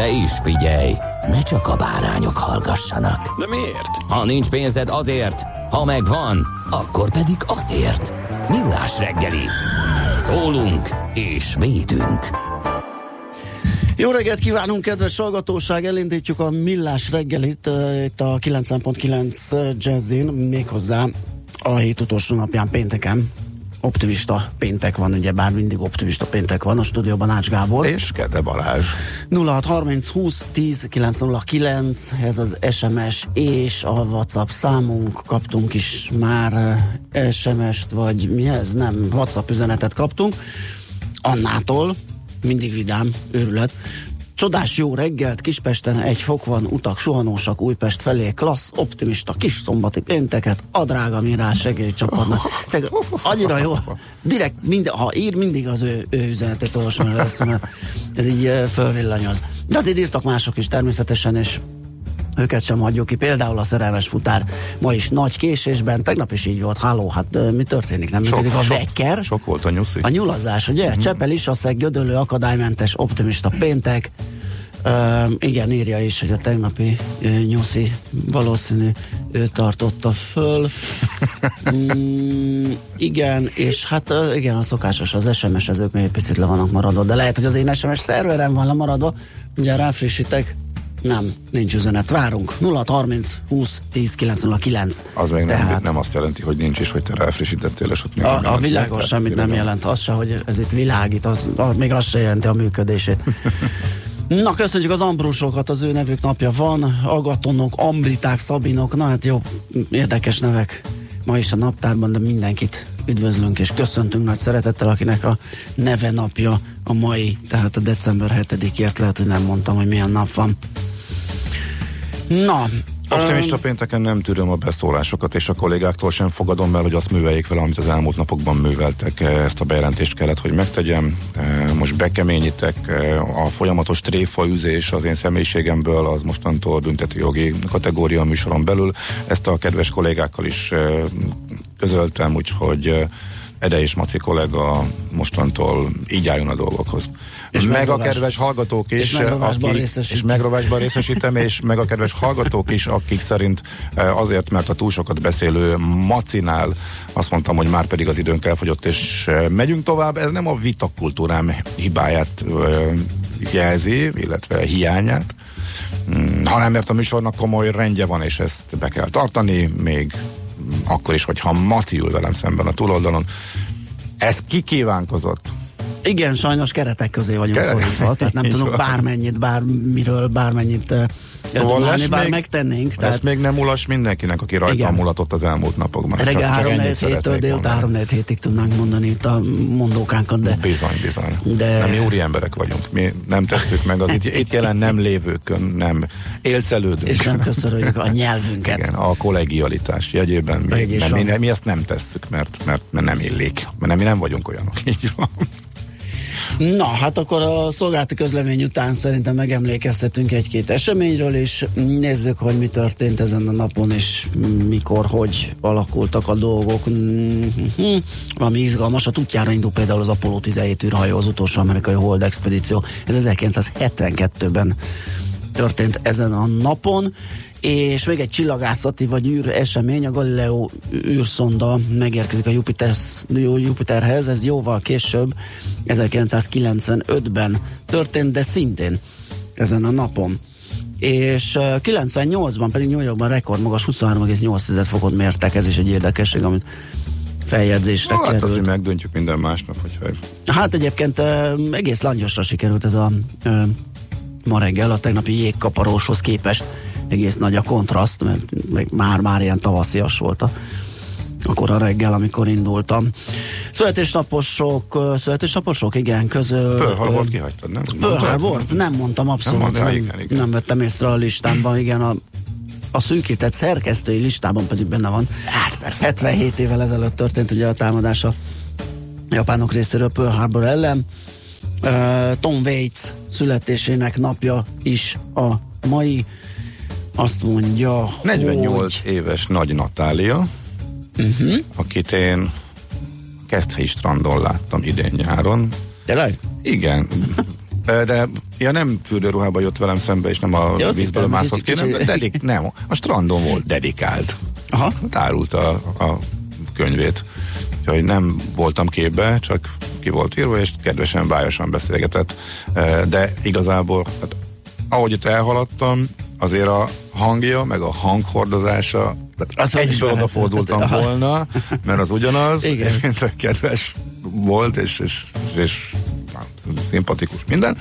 De is figyelj, ne csak a bárányok hallgassanak. De miért? Ha nincs pénzed azért, ha megvan, akkor pedig azért. Millás reggeli. Szólunk és védünk. Jó reggelt kívánunk, kedves hallgatóság! Elindítjuk a Millás reggelit itt a 9.9 Jazzin, méghozzá a hét utolsó napján pénteken. Optimista péntek van, ugye bár mindig optimista péntek van a stúdióban Ács Gábor. És Kede Balázs. 0630 20 10 909, ez az SMS és a WhatsApp számunk. Kaptunk is már uh, SMS-t, vagy mi ez? Nem, WhatsApp üzenetet kaptunk. Annától, mindig vidám, őrület. Csodás jó reggelt, Kispesten egy fok van, utak suhanósak Újpest felé, klassz, optimista, kis szombati pénteket, a drága mirás segélycsapatnak. Te, annyira jó, direkt, minden, ha ír, mindig az ő, ő üzenetet olvasom mert ez így fölvillanyoz. De azért írtak mások is természetesen, és őket sem hagyjuk ki. Például a szerelmes futár ma is nagy késésben, tegnap is így volt. Háló, hát mi történik? Nem működik a vekker. Sok volt a nyuszi. A nyulazás, ugye? Uh-huh. Csepel is, a Gödöllő, akadálymentes, optimista péntek. Uh, igen, írja is, hogy a tegnapi uh, nyuszi valószínű ő tartotta föl. mm, igen, és hát uh, igen, a szokásos, az SMS ezők még egy picit le vannak maradva, de lehet, hogy az én SMS szerverem van lemaradva, ugye ráfrissítek, nem, nincs üzenet, várunk. 0630 20 10 909. Az még Tehát, nem, nem azt jelenti, hogy nincs is, hogy te ráfrissítettél, és ott még A, a világos semmit nem jelent, az se, hogy ez itt világít, az, az, még az se jelenti a működését. Na, köszönjük az Ambrusokat, az ő nevük napja van, Agatonok, Ambriták, Szabinok, na hát jó, érdekes nevek ma is a naptárban, de mindenkit üdvözlünk és köszöntünk nagy szeretettel, akinek a neve napja a mai, tehát a december 7-i, ezt lehet, hogy nem mondtam, hogy milyen nap van. Na, Optimista um, pénteken nem tűröm a beszólásokat, és a kollégáktól sem fogadom el, hogy azt műveljék vele, amit az elmúlt napokban műveltek. Ezt a bejelentést kellett, hogy megtegyem. Most bekeményítek. A folyamatos tréfaüzés az én személyiségemből az mostantól büntető jogi kategória műsoron belül. Ezt a kedves kollégákkal is közöltem, úgyhogy Ede és Maci kollega mostantól így álljon a dolgokhoz. És meg a kedves hallgatók is, és megrovásban, akik, és megrovásban részesítem, és meg a kedves hallgatók is, akik szerint eh, azért, mert a túl sokat beszélő Macinál azt mondtam, hogy már pedig az időnk elfogyott, és eh, megyünk tovább. Ez nem a vitakultúrám hibáját eh, jelzi, illetve hiányát, hmm, hanem mert a műsornak komoly rendje van, és ezt be kell tartani, még akkor is, hogyha Maci ül velem szemben a túloldalon. Ez kikívánkozott? Igen, sajnos keretek közé vagyunk Kere... szorítva, tehát nem tudunk bármennyit, bármiről, bármennyit Szóval lesz bár még, megtennénk. Tehát... Ezt még nem ulas mindenkinek, aki rajta mulatott az elmúlt napokban. Reggel 3 héttől délután 3 hétig tudnánk mondani itt a mondókánkat, de... Bizony, bizony. De... Nem, mi úri emberek vagyunk. Mi nem tesszük meg az itt, itt jelen nem lévőkön, nem élcelődünk. És nem köszönjük a nyelvünket. Igen, a kollegialitás jegyében mi, mi, mi, mi, ezt nem tesszük, mert, mert, mert nem illik. Mert nem, mi nem vagyunk olyanok, így van. Na, hát akkor a szolgálati közlemény után szerintem megemlékeztetünk egy-két eseményről, és nézzük, hogy mi történt ezen a napon, és mikor, hogy alakultak a dolgok. Mm-hmm. Ami izgalmas, a útjára indul például az Apollo 17 űrhajó, az utolsó amerikai hold expedíció. Ez 1972-ben történt ezen a napon, és még egy csillagászati vagy űr esemény, a Galileo űrszonda megérkezik a Jupiter, Jupiterhez, ez jóval később, 1995-ben történt, de szintén ezen a napon. és 98-ban pedig New Yorkban rekordmagas 23,8 fokot mértek, ez is egy érdekesség, amit feljegyzésre hát került. azért megdöntjük minden másnap, hogyha... Hát egyébként egész langyosra sikerült ez a ma reggel a tegnapi jégkaparóshoz képest egész nagy a kontraszt, mert már-már ilyen tavaszias volt a akkor a reggel, amikor indultam. Születésnaposok, születésnaposok, igen, közül... Pearl volt, kihagytad, nem? Pearl volt? Nem mondtam abszolút. Nem, mondtál, igen, igen. nem vettem észre a listámban, igen, a a szűkített szerkesztői listában pedig benne van. Hát persze. 77 évvel ezelőtt történt ugye a támadás a japánok részéről Pearl Harbor ellen. Uh, Tom Waits születésének napja is a mai. Azt mondja, 48 hogy... éves Nagy Natália, uh-huh. akit én Keszthelyi strandon láttam idén nyáron. Tényleg? Igen. De ja, nem fürdőruhába jött velem szembe, és nem a ja, vízből mászott ki, nem, dedik, nem, a strandon volt dedikált. Aha. Tárult a, a könyvét. Úgyhogy nem voltam képbe, csak ki volt írva, és kedvesen, bájosan beszélgetett. De igazából, hát, ahogy itt elhaladtam, azért a hangja, meg a hanghordozása, tehát egyből odafordultam volna, mert az ugyanaz, Igen. és kedves volt, és, és, és szimpatikus minden.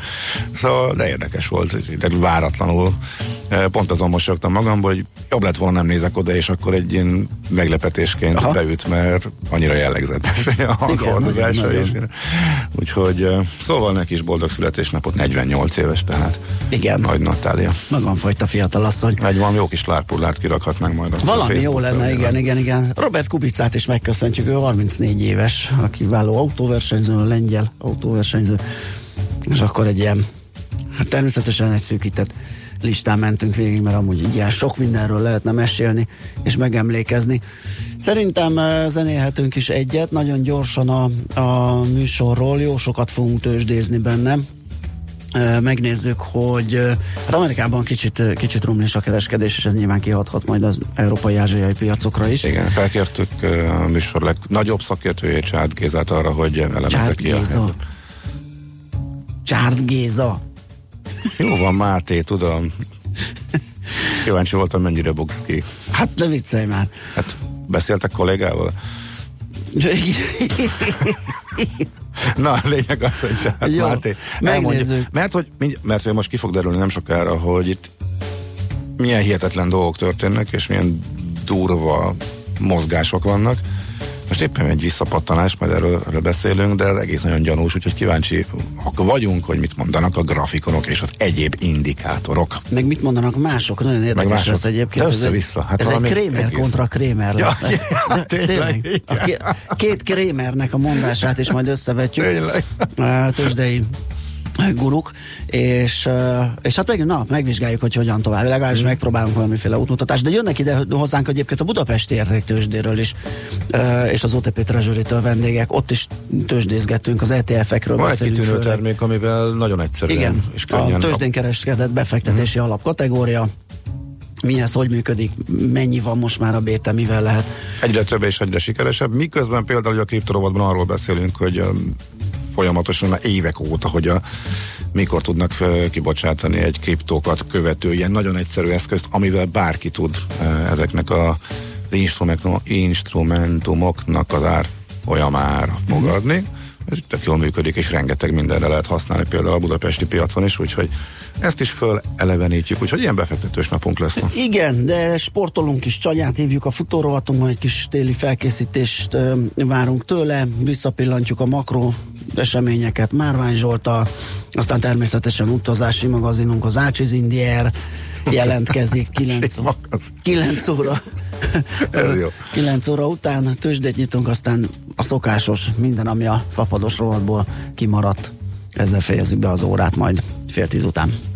Szóval, de érdekes volt, de váratlanul. E, pont azon mosolyogtam magamban, hogy jobb lett volna nem nézek oda, és akkor egy ilyen meglepetésként Aha. beüt, mert annyira jellegzetes a hangkordozása. És, úgyhogy e, szóval neki is boldog születésnapot, 48 éves tehát. Igen. Nagy Natália. Magam fajta fiatalasszony. Egy van jó kis lárpullát kirakhatnánk majd. Valami jó lenne, igen, igen, igen. Robert Kubicát is megköszöntjük, ő 34 éves, a kiváló autóversenyző, a lengyel autóversenyző és akkor egy ilyen, hát természetesen egy szűkített listán mentünk végig, mert amúgy így ilyen sok mindenről lehetne mesélni és megemlékezni. Szerintem eh, zenélhetünk is egyet, nagyon gyorsan a, a műsorról, jó sokat fogunk tőzsdézni benne. Eh, megnézzük, hogy eh, hát Amerikában kicsit, kicsit rumlis a kereskedés, és ez nyilván kihathat majd az európai ázsiai piacokra is. Igen, felkértük a műsor legnagyobb szakértőjét, Csád Gézát arra, hogy elemezze ki a Csárd Géza. Jó van, Máté, tudom. Kíváncsi voltam, mennyire bogsz ki. Hát ne viccelj már. Hát beszéltek kollégával? Na, a lényeg az, hogy Csárd Jó, Máté elmondja. Mert hogy, mert hogy most ki fog derülni nem sokára, hogy itt milyen hihetetlen dolgok történnek, és milyen durva mozgások vannak most éppen egy visszapattanás, majd erről, erről beszélünk, de ez egész nagyon gyanús, úgyhogy kíváncsi vagyunk, hogy mit mondanak a grafikonok és az egyéb indikátorok. Meg mit mondanak mások, nagyon érdekes mások. ez egyébként. De össze-vissza. Hát ez egy Krémer egész. kontra Krémer lesz. Ja, ja, tényleg. A két Krémernek a mondását is majd összevetjük. Tényleg. Tőzsdei guruk, és, és hát meg, na, megvizsgáljuk, hogy hogyan tovább. Legalábbis mm. megpróbálunk valamiféle útmutatást, de jönnek ide hozzánk egyébként a budapesti értéktősdéről is, és az OTP treasury vendégek, ott is tőzsdézgetünk, az ETF-ekről Van egy kitűnő föl. termék, amivel nagyon egyszerűen Igen, és könnyen. A tőzsdén kereskedett befektetési mm. alapkategória, mi ez, hogy működik, mennyi van most már a béte, mivel lehet. Egyre több és egyre sikeresebb, miközben például hogy a kriptorovatban arról beszélünk, hogy folyamatosan már évek óta, hogy a, mikor tudnak kibocsátani egy kriptókat követő ilyen nagyon egyszerű eszközt, amivel bárki tud ezeknek a az instrumentumoknak az árfolyamára fogadni. Mm-hmm. Ez itt tök jól működik, és rengeteg mindenre lehet használni, például a budapesti piacon is, úgyhogy ezt is föl elevenítjük, úgyhogy ilyen befektetős napunk lesz ma. Igen, de sportolunk is, Csanyát hívjuk a futórovatunkban, egy kis téli felkészítést ö, várunk tőle, visszapillantjuk a makro eseményeket Márvány Zsolta, aztán természetesen utazási magazinunk az Ácsiz Indier jelentkezik 9, 9 óra. Ez jó. 9 óra után tőzsdét nyitunk, aztán a szokásos minden, ami a fapados rovatból kimaradt. Ezzel fejezzük be az órát majd fél tíz után.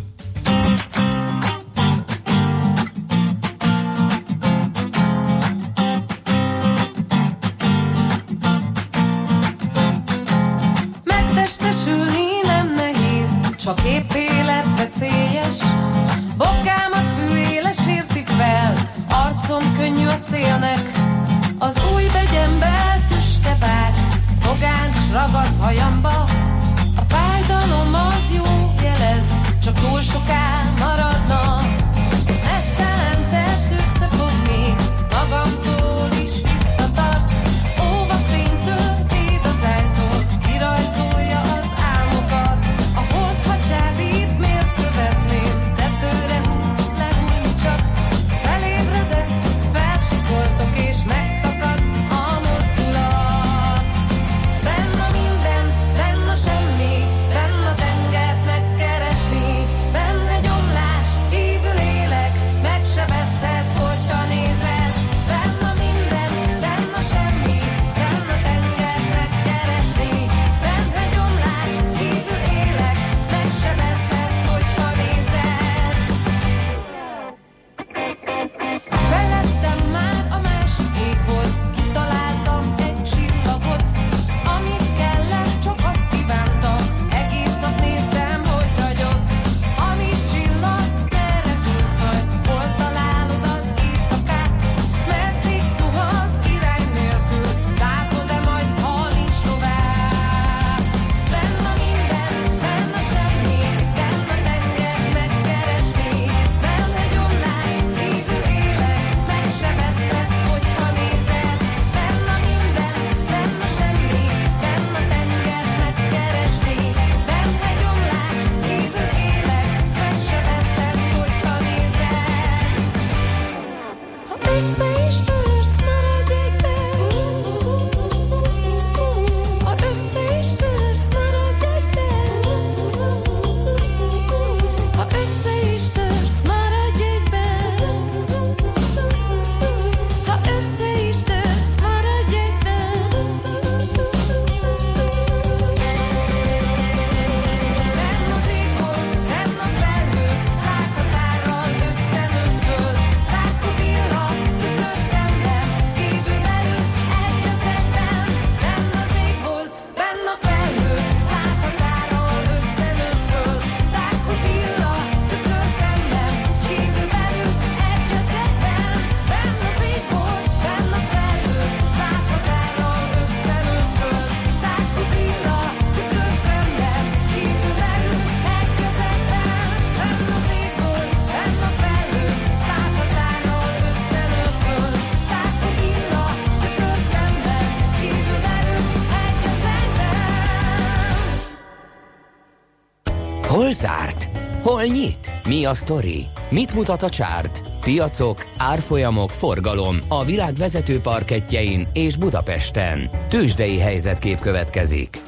Hol nyit? Mi a sztori? Mit mutat a csárt? Piacok, árfolyamok, forgalom a világ vezető parketjein és Budapesten. Tősdei helyzetkép következik.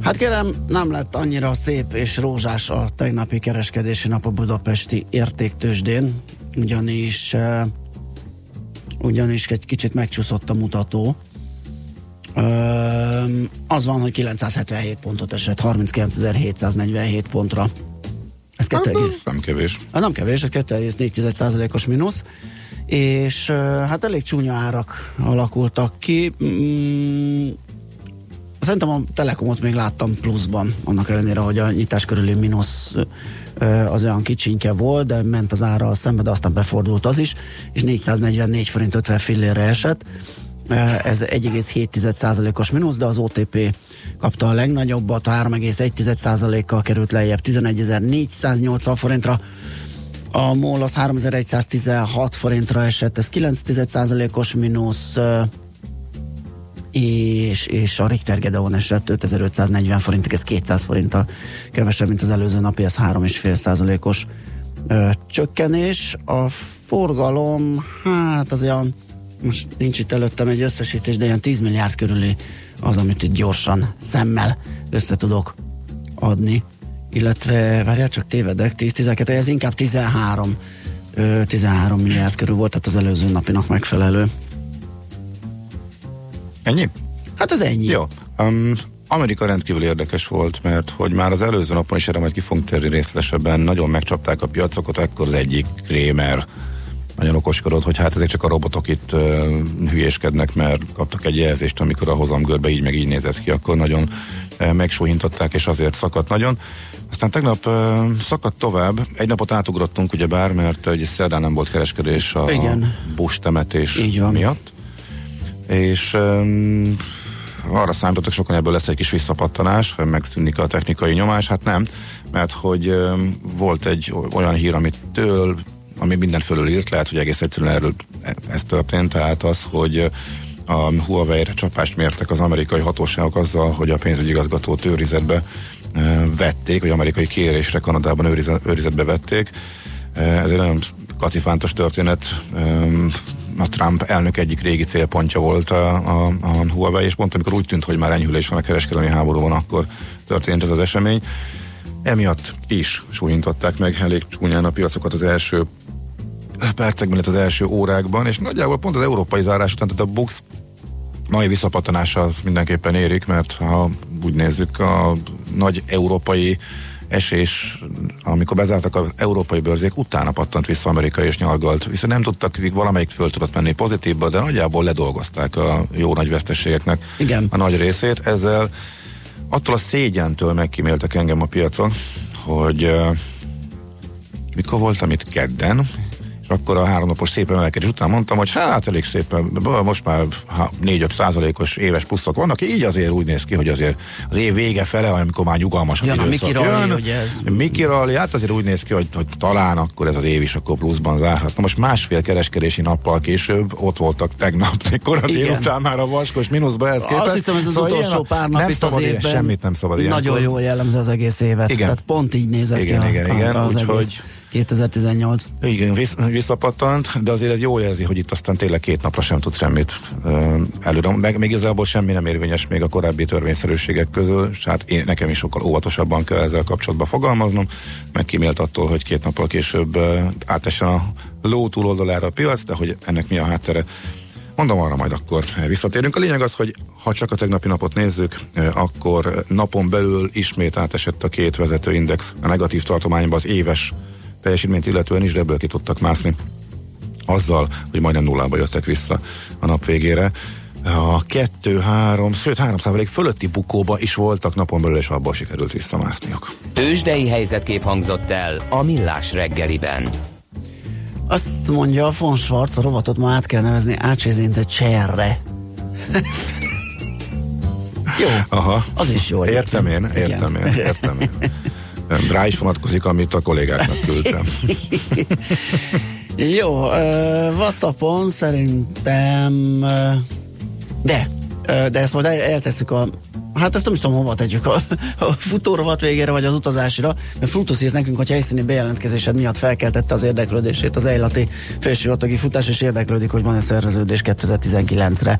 Hát kérem, nem lett annyira szép és rózsás a tegnapi kereskedési nap a budapesti értéktősdén, ugyanis ugyanis egy kicsit megcsúszott a mutató. Az van, hogy 977 pontot esett, 39.747 pontra. Ez 2, hát, nem kevés. Hát nem kevés, ez 2,4%-os mínusz, és hát elég csúnya árak alakultak ki. Mm, Szerintem a Telekomot még láttam pluszban, annak ellenére, hogy a nyitás körüli mínusz az olyan kicsinke volt, de ment az ára a szembe, de aztán befordult az is, és 444 forint 50 fillére esett. Ez 1,7%-os mínusz, de az OTP kapta a legnagyobbat, 3,1%-kal került lejjebb 11.480 forintra, a MOL az 3116 forintra esett, ez 9%-os mínusz, és, és a Richter Gedeon esett 5540 forintig, ez 200 forinttal kevesebb, mint az előző napi, ez 3,5 százalékos csökkenés. A forgalom, hát az olyan, most nincs itt előttem egy összesítés, de ilyen 10 milliárd körüli az, amit itt gyorsan szemmel össze tudok adni. Illetve, várjál, csak tévedek, 10-12, ez inkább 13 13 milliárd körül volt, tehát az előző napinak megfelelő. Ennyi? Hát ez ennyi. Jó. Um, Amerika rendkívül érdekes volt, mert hogy már az előző napon is erre majd ki fogunk térni részletesebben, nagyon megcsapták a piacokat, akkor az egyik Krémer nagyon okoskodott, hogy hát ezek csak a robotok itt uh, hülyéskednek, mert kaptak egy jelzést, amikor a hozamgörbe így meg így nézett ki, akkor nagyon uh, megsúhintották, és azért szakadt nagyon. Aztán tegnap uh, szakadt tovább, egy napot átugrottunk ugyebár, mert egy szerdán nem volt kereskedés a, Igen. a busz temetés miatt és um, arra számítottak sokan ebből lesz egy kis visszapattanás, hogy megszűnik a technikai nyomás, hát nem, mert hogy volt egy olyan hír, amit től, ami fölül írt, lehet, hogy egész egyszerűen erről ez történt, tehát az, hogy a Huawei-re csapást mértek az amerikai hatóságok azzal, hogy a pénzügyi igazgatót őrizetbe vették, vagy amerikai kérésre Kanadában őrizetbe vették. Ez egy nagyon kacifántos történet a Trump elnök egyik régi célpontja volt a, a, a Huawei, és pont amikor úgy tűnt, hogy már enyhülés van a kereskedelmi háborúban, akkor történt ez az esemény. Emiatt is súlyintották meg elég csúnyán a piacokat az első percekben, az első órákban, és nagyjából pont az európai zárás után, tehát a Bux mai visszapattanása az mindenképpen érik, mert ha úgy nézzük, a nagy európai esés, amikor bezártak az európai bőrzék, utána pattant vissza Amerika és nyalgalt. Viszont nem tudtak, valamelyik föl tudott menni pozitívba, de nagyjából ledolgozták a jó nagy veszteségeknek Igen. a nagy részét. Ezzel attól a szégyentől megkíméltek engem a piacon, hogy uh, mikor voltam itt kedden, akkor a háromnapos szép emelkedés után mondtam, hogy hát elég szépen, most már 4-5 százalékos éves pluszok vannak, így azért úgy néz ki, hogy azért az év vége fele, amikor már nyugalmas ja, időszak Miki jön. Rally, ez... Miki Rally, hát azért úgy néz ki, hogy, hogy talán akkor ez az év is akkor pluszban zárhat. Na most másfél kereskedési nappal később ott voltak tegnap, korai délután már a vaskos mínuszba ehhez képest. Azt hiszem, ez az szóval utolsó pár nap nem itt az évben. Semmit nem szabad ilyen. Nagyon jól jellemző az egész évet. Igen. Tehát pont így nézett igen, ki igen, a, igen, az úgyhogy egész 2018. Igen, visszapattant, de azért ez jó jelzi, hogy itt aztán tényleg két napra sem tudsz semmit uh, előre. Meg még igazából semmi nem érvényes még a korábbi törvényszerűségek közül, és hát én, nekem is sokkal óvatosabban kell ezzel kapcsolatban fogalmaznom, meg kimélt attól, hogy két nappal később uh, átessen a ló túloldalára a piac, de hogy ennek mi a háttere, Mondom arra majd akkor visszatérünk. A lényeg az, hogy ha csak a tegnapi napot nézzük, akkor napon belül ismét átesett a két vezetőindex a negatív tartományban az éves teljesítményt illetően is, de ebből ki tudtak mászni azzal, hogy majdnem nullába jöttek vissza a nap végére. A kettő, három, sőt három százalék fölötti bukóba is voltak napon belül, és abból sikerült visszamászniuk. Tőzsdei helyzetkép hangzott el a Millás reggeliben. Azt mondja a von Schwarz, a rovatot ma át kell nevezni Ácsézinte Cserre. jó. Aha. Az is jó. Értem én, értem én, értem én. Rá is vonatkozik, amit a kollégáknak küldtem. Jó, uh, Whatsappon szerintem uh, de, uh, de ezt majd el, eltesszük a Hát ezt nem is tudom, hova tegyük a, a futórovat végére, vagy az utazásra, mert Frutus írt nekünk, hogy helyszíni bejelentkezésed miatt felkeltette az érdeklődését az Eilati felsővatagi futás, és érdeklődik, hogy van-e szerveződés 2019-re.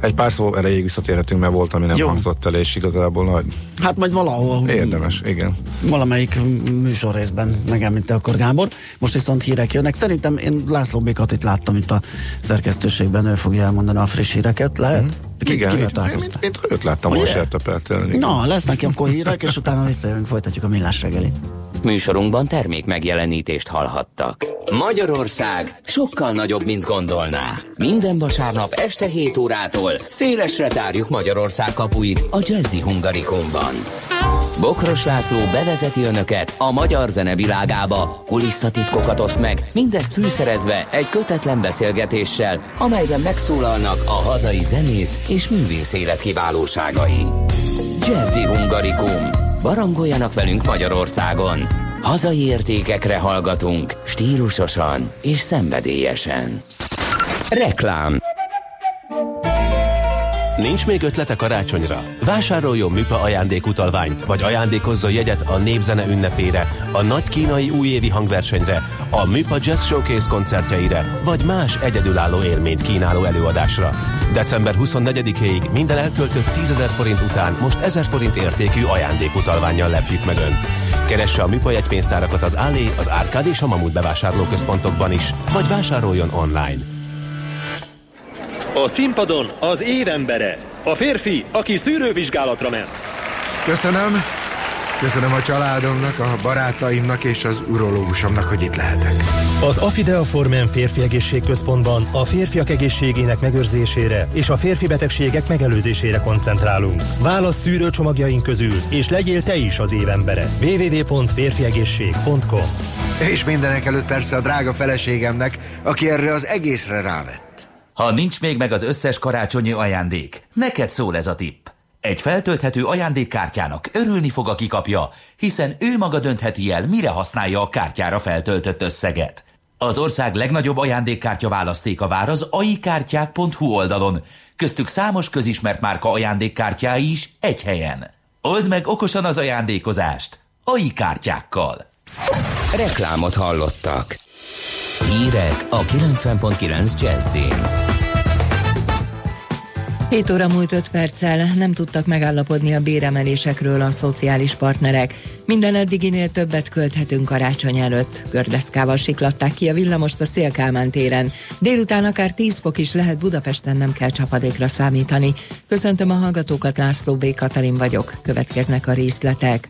Egy pár szó erejéig visszatérhetünk, mert volt, ami nem Jó. hangzott el, és igazából nagy Hát majd valahol érdemes, igen. valamelyik műsor részben megemlítte akkor Gábor. Most viszont hírek jönnek. Szerintem én László Békatit láttam itt a szerkesztőségben, ő fogja elmondani a friss híreket. Lehet? Mm. Ki, igen, mint, mint, mint őt láttam Ugye? most sertepeltelni. Na, lesz neki akkor hírek, és utána visszajövünk, folytatjuk a millás reggelit. Műsorunkban termék megjelenítést hallhattak. Magyarország sokkal nagyobb, mint gondolná. Minden vasárnap este 7 órától szélesre tárjuk Magyarország kapuit a Jazzy Hungarikumban. Bokros László bevezeti önöket a magyar zene világába, kulisszatitkokat oszt meg, mindezt fűszerezve egy kötetlen beszélgetéssel, amelyben megszólalnak a hazai zenész és művész élet kiválóságai. Jazzy Hungarikum. Barangoljanak velünk Magyarországon. Hazai értékekre hallgatunk, stílusosan és szenvedélyesen. Reklám Nincs még ötlete karácsonyra? Vásároljon műpa ajándékutalványt, vagy ajándékozzon jegyet a népzene ünnepére, a nagy kínai újévi hangversenyre, a műpa Jazz Showcase koncertjeire, vagy más egyedülálló élményt kínáló előadásra. December 24-ig minden elköltött 10 000 forint után most 1000 forint értékű ajándékutalványjal lepjük meg Önt. Keresse a műpa jegypénztárakat az Allé, az Árkád és a Mamut bevásárlóközpontokban is, vagy vásároljon online. A színpadon az évembere. A férfi, aki szűrővizsgálatra ment. Köszönöm. Köszönöm a családomnak, a barátaimnak és az urológusomnak, hogy itt lehetek. Az Afidea Formen Férfi Egészségközpontban a férfiak egészségének megőrzésére és a férfi betegségek megelőzésére koncentrálunk. Válasz szűrőcsomagjaink közül, és legyél te is az évembere. www.férfiegészség.com És mindenek előtt persze a drága feleségemnek, aki erre az egészre rávett. Ha nincs még meg az összes karácsonyi ajándék, neked szól ez a tipp. Egy feltölthető ajándékkártyának örülni fog, aki kapja, hiszen ő maga döntheti el, mire használja a kártyára feltöltött összeget. Az ország legnagyobb ajándékkártya választéka vár az aikártyák.hu oldalon, köztük számos közismert márka ajándékkártyái is egy helyen. Old meg okosan az ajándékozást. AI kártyákkal. Reklámot hallottak. Hírek a 90.9 Jazzin. 7 óra múlt 5 perccel nem tudtak megállapodni a béremelésekről a szociális partnerek. Minden eddiginél többet költhetünk karácsony előtt. Gördeszkával siklatták ki a villamost a Szélkálmán téren. Délután akár 10 fok is lehet Budapesten, nem kell csapadékra számítani. Köszöntöm a hallgatókat, László B. Katalin vagyok. Következnek a részletek.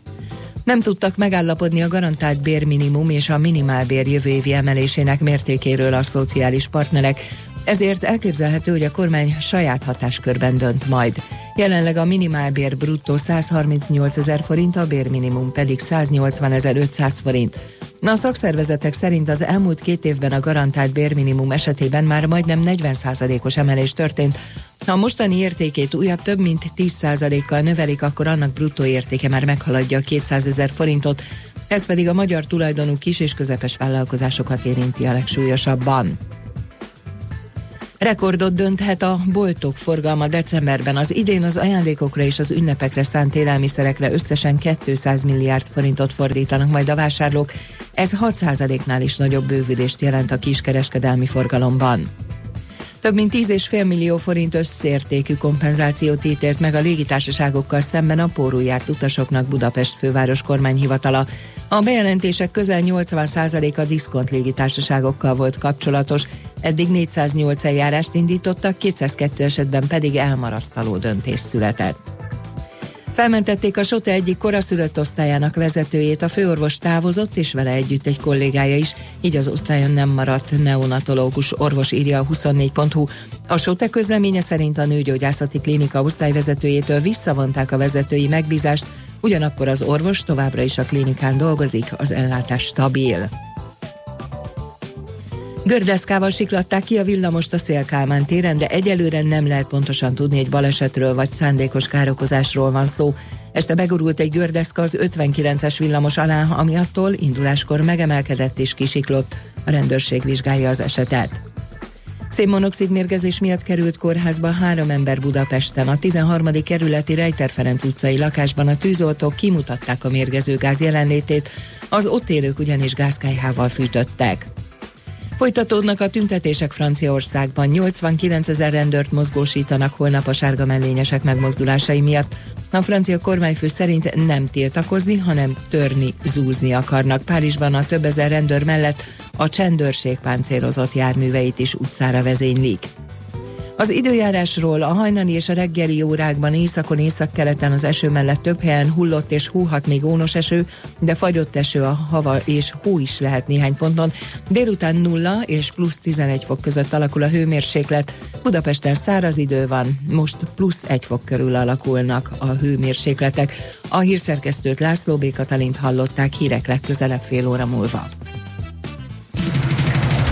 Nem tudtak megállapodni a garantált bérminimum és a minimálbér jövő évi emelésének mértékéről a szociális partnerek, ezért elképzelhető, hogy a kormány saját hatáskörben dönt majd. Jelenleg a minimálbér bruttó 138 ezer forint, a bérminimum pedig 180 500 forint. A szakszervezetek szerint az elmúlt két évben a garantált bérminimum esetében már majdnem 40%-os emelés történt. Ha a mostani értékét újabb több mint 10%-kal növelik, akkor annak bruttó értéke már meghaladja a 200 ezer forintot, ez pedig a magyar tulajdonú kis és közepes vállalkozásokat érinti a legsúlyosabban. Rekordot dönthet a boltok forgalma decemberben. Az idén az ajándékokra és az ünnepekre szánt élelmiszerekre összesen 200 milliárd forintot fordítanak majd a vásárlók. Ez 6%-nál is nagyobb bővülést jelent a kiskereskedelmi forgalomban. Több mint 10,5 millió forint összértékű kompenzációt ítélt meg a légitársaságokkal szemben a pórul járt utasoknak Budapest főváros kormányhivatala. A bejelentések közel 80%-a diszkont légitársaságokkal volt kapcsolatos, eddig 408 eljárást indítottak, 202 esetben pedig elmarasztaló döntés született. Felmentették a Sote egyik koraszülött osztályának vezetőjét, a főorvos távozott, és vele együtt egy kollégája is, így az osztályon nem maradt neonatológus orvos írja a 24.hu. A Sote közleménye szerint a nőgyógyászati klinika osztályvezetőjétől visszavonták a vezetői megbízást, ugyanakkor az orvos továbbra is a klinikán dolgozik, az ellátás stabil. Gördeszkával siklatták ki a villamost a Szélkálmán téren, de egyelőre nem lehet pontosan tudni, egy balesetről vagy szándékos károkozásról van szó. Este begurult egy gördeszka az 59-es villamos alá, ami attól induláskor megemelkedett és kisiklott. A rendőrség vizsgálja az esetet. Szénmonoxid mérgezés miatt került kórházba három ember Budapesten. A 13. kerületi Rejter Ferenc utcai lakásban a tűzoltók kimutatták a mérgező gáz jelenlétét, az ott élők ugyanis gázkályhával fűtöttek. Folytatódnak a tüntetések Franciaországban. 89 ezer rendőrt mozgósítanak holnap a sárga mellényesek megmozdulásai miatt. A francia kormányfő szerint nem tiltakozni, hanem törni, zúzni akarnak. Párizsban a több ezer rendőr mellett a csendőrség páncélozott járműveit is utcára vezénylik. Az időjárásról a hajnali és a reggeli órákban északon északkeleten az eső mellett több helyen hullott és húhat még ónos eső, de fagyott eső a hava és hó is lehet néhány ponton. Délután 0 és plusz 11 fok között alakul a hőmérséklet. Budapesten száraz idő van, most plusz 1 fok körül alakulnak a hőmérsékletek. A hírszerkesztőt László B. Katalint hallották hírek legközelebb fél óra múlva.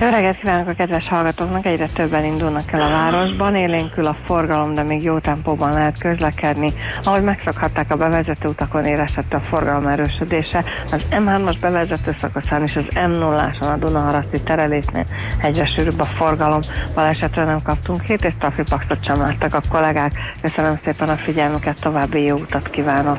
Jó reggelt kívánok a kedves hallgatóknak! Egyre többen indulnak el a városban, élénkül a forgalom, de még jó tempóban lehet közlekedni. Ahogy megszokhatták a bevezető utakon érezhető a forgalom erősödése, az M3-as bevezető szakaszán és az M0-áson a Dunaharaszti terelésnél egyre sűrűbb a forgalom. Balesetre nem kaptunk hét, és trafipaxot sem láttak a kollégák. Köszönöm szépen a figyelmüket, további jó utat kívánok!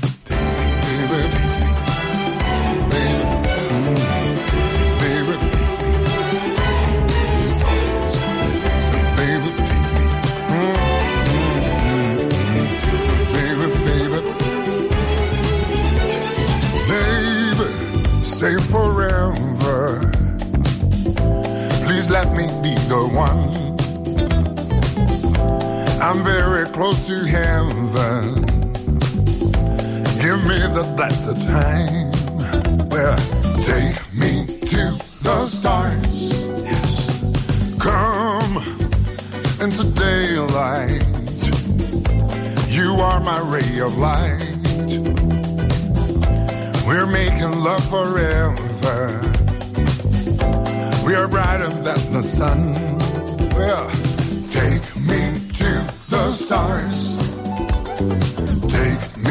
One. I'm very close to heaven. Give me the blessed time. Well, take me to the stars. Yes. Come into daylight. You are my ray of light. We're making love forever. The sun. Well, take me to the stars. Take me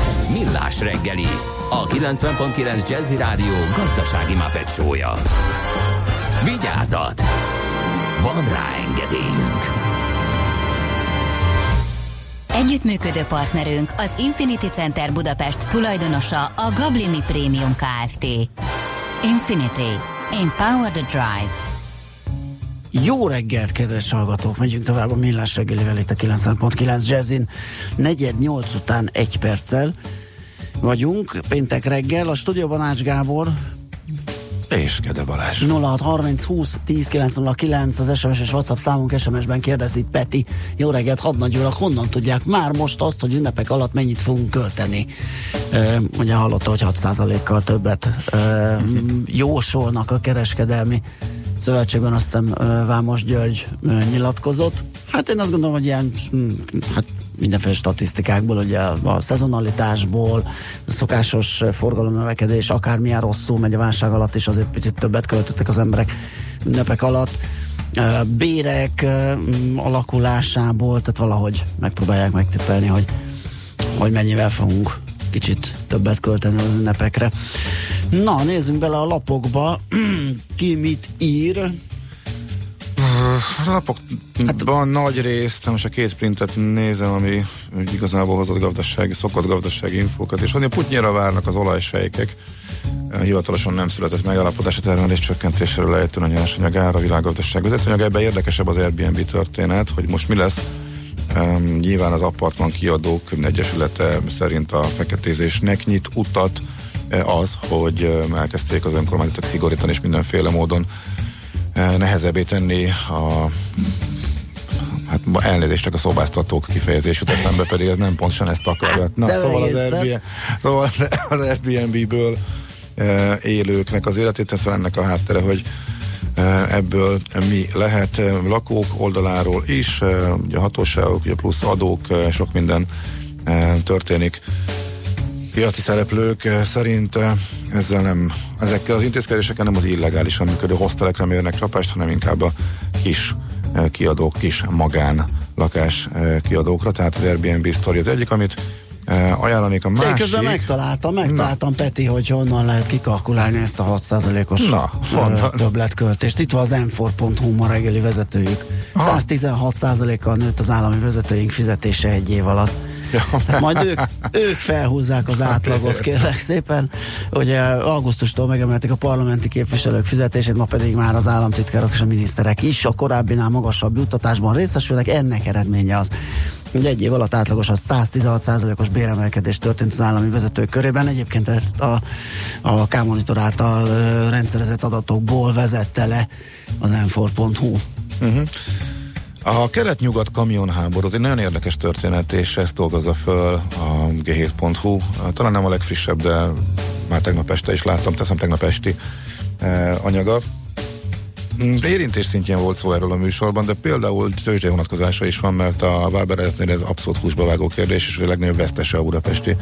Millás reggeli, a 90.9 Jazzy Rádió gazdasági mapetsója. Vigyázat! Van rá engedélyünk! Együttműködő partnerünk az Infinity Center Budapest tulajdonosa a Gablini Premium Kft. Infinity. Empower the Drive. Jó reggelt, kedves hallgatók! Megyünk tovább a millás reggelivel itt a 90.9 Jazzin. Negyed nyolc után egy perccel vagyunk, péntek reggel, a stúdióban Ács Gábor, és Kede Balázs. 0630 20 10 909 az SMS és WhatsApp számunk SMS-ben kérdezi Peti. Jó reggelt, hadnagyurak, honnan tudják már most azt, hogy ünnepek alatt mennyit fogunk költeni? E, ugye hallotta, hogy 6%-kal többet e, jósolnak a kereskedelmi szövetségben, azt hiszem Vámos György nyilatkozott. Hát én azt gondolom, hogy ilyen hát mindenféle statisztikákból, ugye a szezonalitásból, a szokásos forgalomnövekedés, akármilyen rosszul megy a válság alatt is, azért picit többet költöttek az emberek ünnepek alatt. Bérek alakulásából, tehát valahogy megpróbálják megtippelni, hogy, hogy mennyivel fogunk kicsit többet költeni az ünnepekre. Na, nézzünk bele a lapokba. Ki mit ír? Lapokban hát, nagy részt, most a két printet nézem, ami igazából hozott gazdasági, szokott gazdasági infókat, és hogy putnyira várnak az olajsejkek. Hivatalosan nem született megállapodás a termelés csökkentéséről lehetően a nyersanyag ára, a világgazdaság vezetőanyag. Ebben érdekesebb az Airbnb történet, hogy most mi lesz. Um, nyilván az apartman kiadók egyesülete szerint a feketézésnek nyit utat az, hogy elkezdték az önkormányzatok szigorítani és mindenféle módon nehezebbé tenni a hát elnézést csak a szobáztatók kifejezés jut eszembe, pedig ez nem pontosan ezt akarja. Na, De szóval az, Airbnb, szóval az Airbnb-ből élőknek az életét, ez ennek a háttere, hogy ebből mi lehet lakók oldaláról is, ugye a hatóságok, ugye plusz adók, sok minden történik piaci szereplők eh, szerint eh, ezzel nem, ezekkel az intézkedésekkel nem az illegálisan működő hostelekre mérnek csapást, hanem inkább a kis eh, kiadók, kis magán lakás kiadókra, tehát az Airbnb sztori az egyik, amit ajánlanék a másik. Én közben megtaláltam, megtaláltam Na. Peti, hogy honnan lehet kikalkulálni ezt a 6%-os Na, többletköltést. Itt van az m4.hu ma reggeli vezetőjük. 116%-kal nőtt az állami vezetőink fizetése egy év alatt. Majd ők, ők felhúzzák az átlagot, kérlek szépen. Ugye augusztustól megemelték a parlamenti képviselők fizetését, ma pedig már az államtitkárok és a miniszterek is a korábbinál magasabb juttatásban részesülnek. Ennek eredménye az, hogy egy év alatt átlagosan 116%-os béremelkedés történt az állami vezetők körében. Egyébként ezt a, a K-monitor által rendszerezett adatokból vezette le az m4.hu. Uh-huh. A kelet-nyugat kamionháború egy nagyon érdekes történet, és ezt dolgozza föl a g7.hu. Talán nem a legfrissebb, de már tegnap este is láttam, teszem tegnap esti eh, anyaga. Mm, érintés szintjén volt szó erről a műsorban, de például tőzsdei vonatkozása is van, mert a Wabereznél ez abszolút húsba vágó kérdés, és a legnagyobb vesztese a budapesti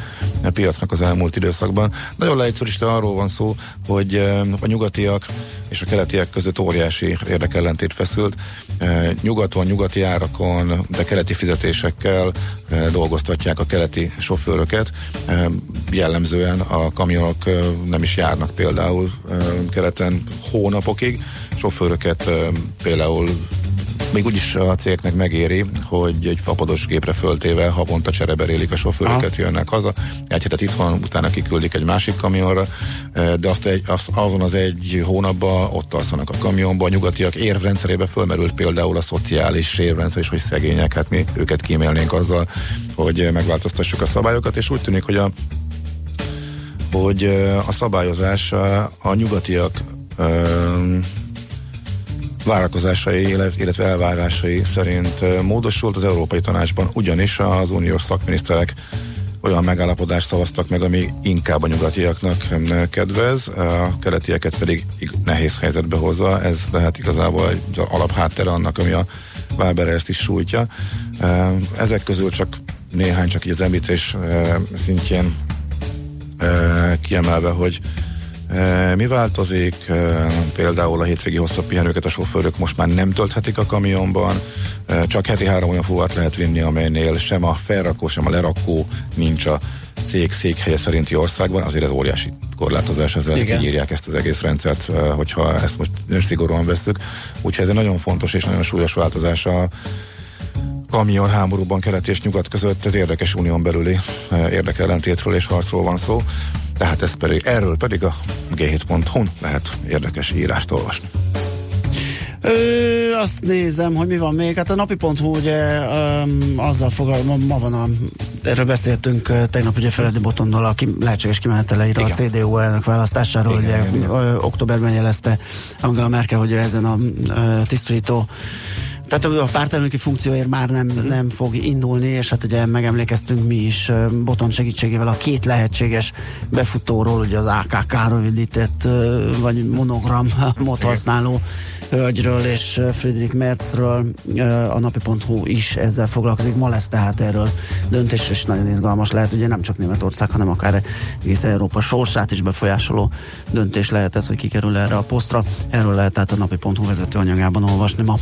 piacnak az elmúlt időszakban. Nagyon leegyszerűsítve arról van szó, hogy eh, a nyugatiak és a keletiek között óriási érdekellentét feszült. Eh, nyugaton, nyugati árakon, de keleti fizetésekkel dolgoztatják a keleti sofőröket. Jellemzően a kamionok nem is járnak például keleten hónapokig, sofőröket például még úgyis a cégnek megéri, hogy egy fapados gépre föltéve havonta csereberélik a sofőröket, Aha. jönnek haza, egy hetet itthon, utána kiküldik egy másik kamionra, de azt egy, azt, azon az egy hónapban ott alszanak a kamionban, a nyugatiak érvrendszerébe fölmerült például a szociális érvrendszer is, hogy szegények, hát mi őket kímélnénk azzal, hogy megváltoztassuk a szabályokat, és úgy tűnik, hogy a hogy a szabályozás a, a nyugatiak várakozásai, illetve elvárásai szerint módosult az Európai Tanácsban, ugyanis az uniós szakminiszterek olyan megállapodást szavaztak meg, ami inkább a nyugatiaknak kedvez, a keletieket pedig ig- nehéz helyzetbe hozza. Ez lehet igazából egy alapháttere annak, ami a Váberre ezt is sújtja. Ezek közül csak néhány, csak így az említés szintjén kiemelve, hogy Mi változik? Például a hétvégi hosszabb pihenőket a sofőrök most már nem tölthetik a kamionban, csak heti három olyan fuvart lehet vinni, amelynél sem a felrakó, sem a lerakó nincs a cég székhelye szerinti országban, azért ez óriási korlátozás, ezzel ezt Igen. kiírják ezt az egész rendszert, hogyha ezt most szigorúan veszük. Úgyhogy ez egy nagyon fontos és nagyon súlyos változás a kamion háborúban kelet és nyugat között, ez érdekes unión belüli érdekellentétről és harcról van szó. Tehát ez pedig, erről pedig a g7.hu-n lehet érdekes írást olvasni. Ö, azt nézem, hogy mi van még. Hát a napi.hu ugye um, azzal foglal, ma, van a, erről beszéltünk tegnap ugye Feledi Botondal a ki, lehetséges kimeneteleire a. CDU elnök választásáról, Igen, ugye igen. ö, októberben jelezte Angela Merkel, hogy ezen a ö, tisztújító tehát a pártelnöki funkcióért már nem, Mhm. nem fog indulni, és hát ugye megemlékeztünk mi is Boton segítségével a két lehetséges befutóról, ugye az AKK rövidített, vagy monogramot használó hölgyről és Friedrich Merzről a napi.hu is ezzel foglalkozik. Ma lesz tehát erről döntés, és nagyon izgalmas lehet, ugye nem csak Németország, hanem akár egész Európa sorsát is befolyásoló döntés lehet ez, hogy kikerül erre a posztra. Erről lehet tehát a napi.hu vezető anyagában olvasni ma.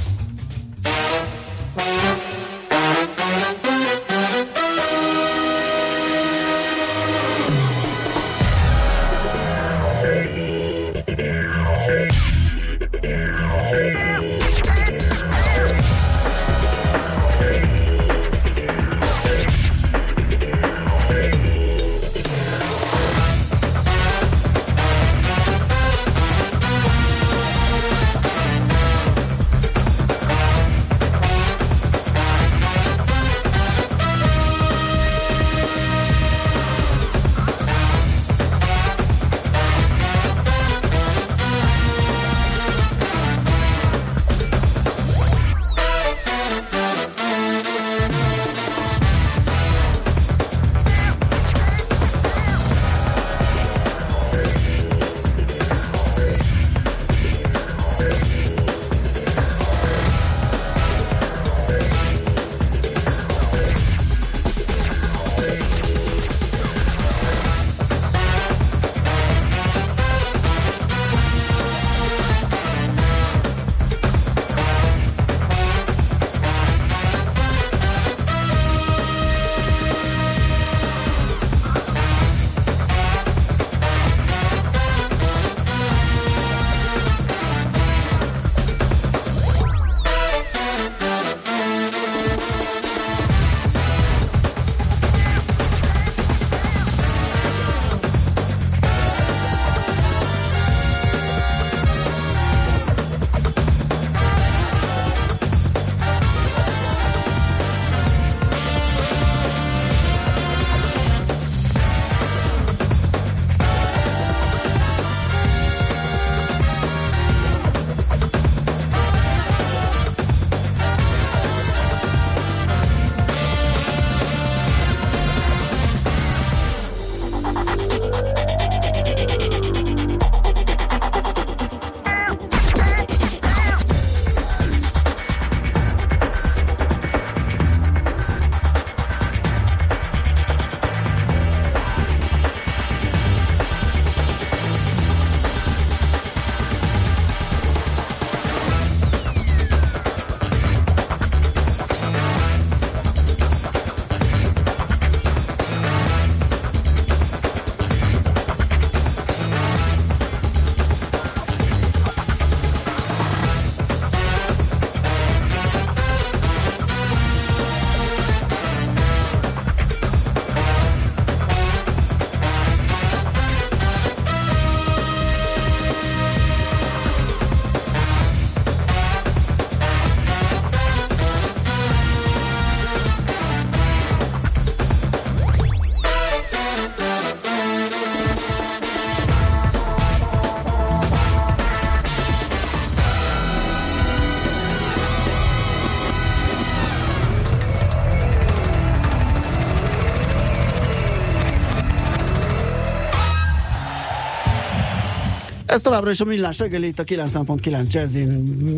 Ez továbbra is a millás reggeli, itt a 9.9 Jazzin.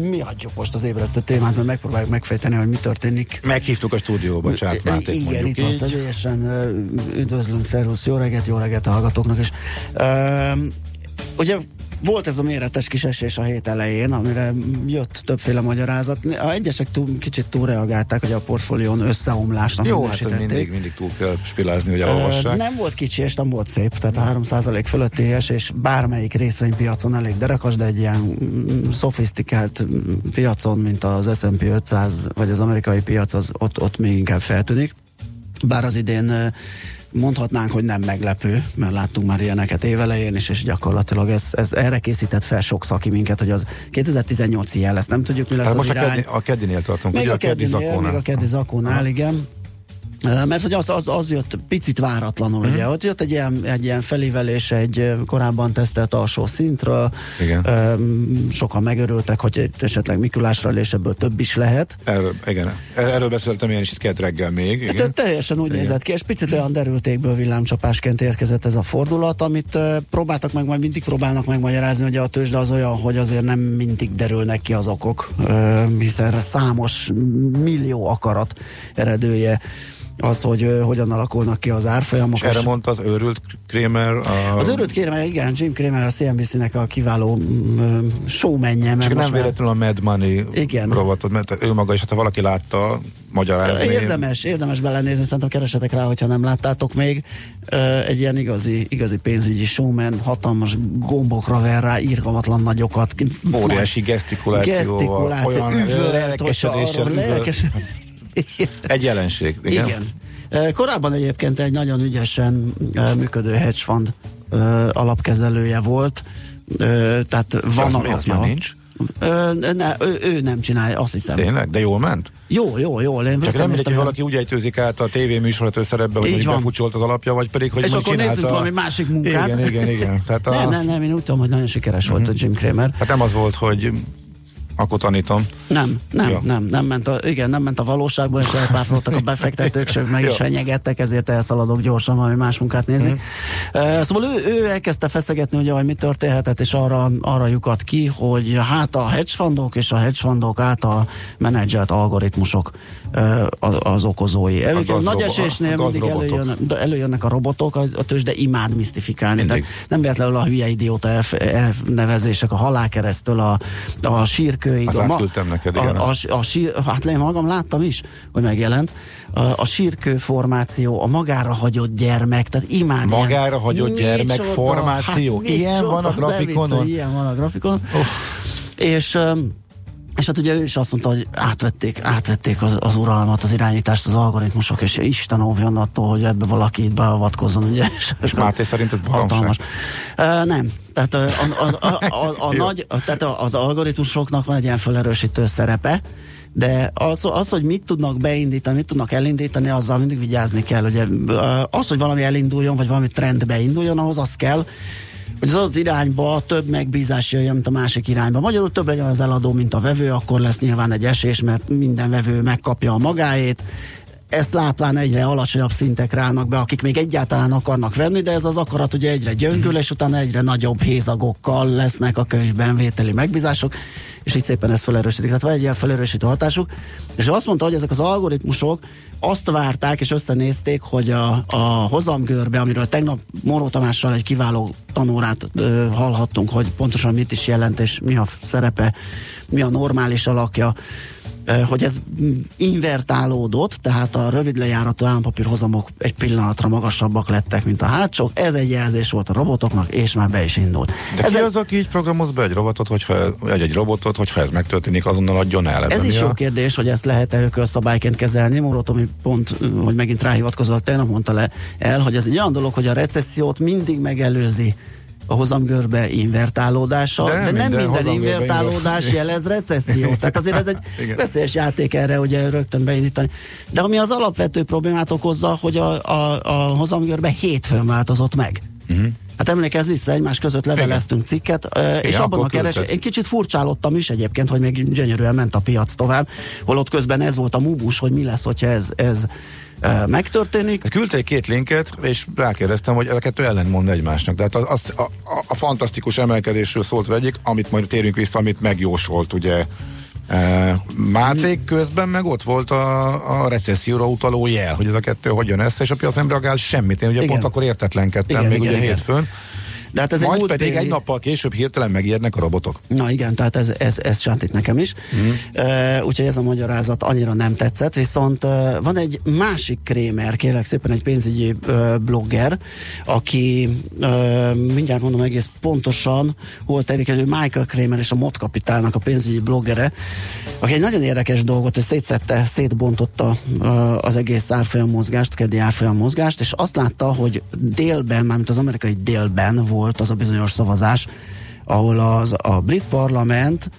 Mi adjuk most az ébresztő témát, mert megpróbáljuk megfejteni, hogy mi történik. Meghívtuk a stúdióba, Csák Máték, Igen, itt van személyesen. Üdvözlünk, szervusz, jó reggelt, jó reggelt a hallgatóknak is. Ugye volt ez a méretes kis esés a hét elején, amire jött többféle magyarázat. A egyesek túl, kicsit túlreagálták, hogy a portfólión összeomlásnak Jó, hát mindig, mindig túl kell spilázni, hogy elolvassák. Nem volt kicsi, és nem volt szép, tehát a 3% fölötti esés bármelyik részvénypiacon elég derekas, de egy ilyen mm, szofisztikált mm, piacon, mint az S&P 500 vagy az amerikai piac, az ott, ott még inkább feltűnik. Bár az idén mondhatnánk, hogy nem meglepő, mert láttunk már ilyeneket évelején is, és gyakorlatilag ez, ez erre készített fel sok szaki minket, hogy az 2018 ilyen lesz, nem tudjuk, mi lesz Hát az most a, irány. keddi, a keddinél tartunk, Még ugye a keddi zakónál. még a keddi zakónál, igen. Mert hogy az, az, az jött picit váratlanul, Mhm. ugye, ott jött egy ilyen, egy ilyen felívelés egy korábban tesztelt alsó szintről, Igen. Sokan megörültek, hogy esetleg Mikulásra és ebből több is lehet. Erről, igen. Erről beszéltem én is itt kedd reggel még. Hát Igen. teljesen úgy Igen. nézett ki, és picit olyan derültékből villámcsapásként érkezett ez a fordulat, amit próbáltak meg, majd mindig próbálnak megmagyarázni, hogy a tőzsde az olyan, hogy azért nem mindig derülnek ki az okok, hiszen számos millió akarat eredője az, hogy hogyan alakulnak ki az árfolyamok. És erre mondta az őrült Kramer. A... Az örült kérem, igen, Jim Cramer a CNBC-nek a kiváló mm, showmenje, Csak nem már- véletlenül a Mad Money Igen. rovatot, mert ő maga is, hát ha valaki látta, magyarázni. Érdemes, érdemes belenézni, szerintem keresetek rá, hogyha nem láttátok még. Egy ilyen igazi, igazi pénzügyi showman, hatalmas gombokra ver rá, írgalmatlan nagyokat. Óriási gesztikulációval, Gesztikuláció, olyan üvölt, lelkesedéssel, üvölt. lelkes- Egy jelenség, igen. Igen. Korábban egyébként egy nagyon ügyesen működő hedge fund alapkezelője volt, tehát van az- az alapja. már nincs? Ö, ne, ő, ő nem csinálja, azt hiszem. Tényleg? De jól ment? Jó, jó, jó. Én Csak nem mindegy, hogy valaki úgy ejtőzik át a tévéműsorvető szerepbe, hogy befutcsolt az alapja, vagy pedig, hogy és akkor csinálta... nézzünk valami másik munkát. Igen, igen, igen. Tehát a... Nem, nem, nem, én úgy tudom, hogy nagyon sikeres volt a Jim Cramer. Hát nem az volt, hogy akkor tanítom. Nem, nem, Ja. nem, nem ment a, igen, nem ment a valóságban, és elpártoltak a befektetők, sőt meg is fenyegettek, ezért elszaladok gyorsan valami más munkát nézni. Uh, szóval ő, ő elkezdte feszegetni, ugye, hogy mi történhetett, és arra, arra lyukat ki, hogy hát a hedge fundok és a hedge fundok által menedzselt algoritmusok az, az okozói. Előbb, nagy gazrobo- esésnél a mindig előjön, előjönnek a robotok, a, a tőzsde imád misztifikálni. Mindig. Tehát nem véletlenül a hülye idióta elf, elnevezések, a halálkeresztől, a, a sírkőig. Azt a, ma- neked, a, igen. a, a sír, hát én magam láttam is, hogy megjelent. A, a sírkő formáció, a magára hagyott gyermek, tehát imád. Magára ilyen- hagyott gyermek formáció? Ilyen micsoda, van a grafikonon? viccelj, Ilyen van a grafikonon. És öm, és hát ugye ő is azt mondta, hogy átvették, átvették az, az uralmat, az irányítást, az algoritmusok, és Isten óvjon attól, hogy ebbe valaki itt beavatkozzon, ugye. És Máté szerint ez? Hatalmas. Uh, nem. Tehát, a, a, a, a, a, nagy, a, tehát az algoritmusoknak van egy ilyen felerősítő szerepe, de az, az, hogy mit tudnak beindítani, mit tudnak elindítani, azzal mindig vigyázni kell. Ugye, az, hogy valami elinduljon, vagy valami trend beinduljon, ahhoz az kell, hogy az adott irányba több megbízás jöjjön, mint a másik irányba. Magyarul több legyen az eladó, mint a vevő, akkor lesz nyilván egy esés, mert minden vevő megkapja a magáét. Ezt látván egyre alacsonyabb szintek állnak be, akik még egyáltalán akarnak venni, de ez az akarat ugye egyre gyöngül, és utána egyre nagyobb hézagokkal lesznek a könyvben vételi megbízások, és így szépen ezt felerősítik. Tehát van egy ilyen felerősítő hatásuk, és azt mondta, hogy ezek az algoritmusok azt várták és összenézték, hogy a, a hozamgörbe, amiről tegnap Moró Tamással egy kiváló tanórát ö, hallhattunk, hogy pontosan mit is jelent, és mi a szerepe, mi a normális alakja, hogy ez invertálódott, tehát a rövid lejáratú állampapír hozamok egy pillanatra magasabbak lettek, mint a hátsók. Ez egy jelzés volt a robotoknak, és már be is indult. De ez ki az, aki így programoz be egy robotot, hogyha, vagy egy robotot, hogyha ez megtörténik, azonnal adjon el? Ez is jó a- kérdés, hogy ezt lehet-e ökölszabályként kezelni. Móró Tomi pont, hogy megint ráhivatkozott, tegnap mondta le el, hogy ez egy olyan dolog, hogy a recessziót mindig megelőzi a hozamgörbe invertálódása, de, De nem minden invertálódás inver- jelez recessziót. Tehát azért ez egy Igen. veszélyes játék erre ugye rögtön beindítani. De ami az alapvető problémát okozza, hogy a, a, a hozamgörbe hétfőn változott meg. Mhm. Hát emlékezz vissza, egymás között leveleztünk cikket, ö, és Igen, abban a keres, én kicsit furcsálottam is egyébként, hogy még gyönyörűen ment a piac tovább, holott közben ez volt a múbus, hogy mi lesz, hogyha ez, ez megtörténik. Küldték két linket, és rákérdeztem, hogy ezek a kettő ellentmond egymásnak. Tehát az, az, a, a, a fantasztikus emelkedésről szólt vegyik, amit majd térünk vissza, amit megjósolt, ugye e, Máté közben meg ott volt a, a recesszióra utaló jel, hogy ez a kettő hogyan össze, és a piac nem reagál semmit. Én ugye Igen. pont akkor értetlenkedtem, Igen, még igen, ugye igen. hétfőn. De hát ez egy Majd múlt pedig béli- egy nappal később hirtelen megijednek a robotok. Na igen, tehát ez, ez, ez sántit nekem is. Mm. Uh, úgyhogy ez a magyarázat annyira nem tetszett, viszont uh, van egy másik krémer, kérlek szépen egy pénzügyi uh, blogger, aki uh, mindjárt mondom egész pontosan, hol tevékenykedő Michael Kramer és a Mod Kapitálnak a pénzügyi bloggere, aki egy nagyon érdekes dolgot, hogy szétszette, szétbontotta uh, az egész árfolyam mozgást, keddi árfolyam mozgást, és azt látta, hogy délben, mármint az amerikai délben volt az a bizonyos szavazás, ahol az, a brit parlament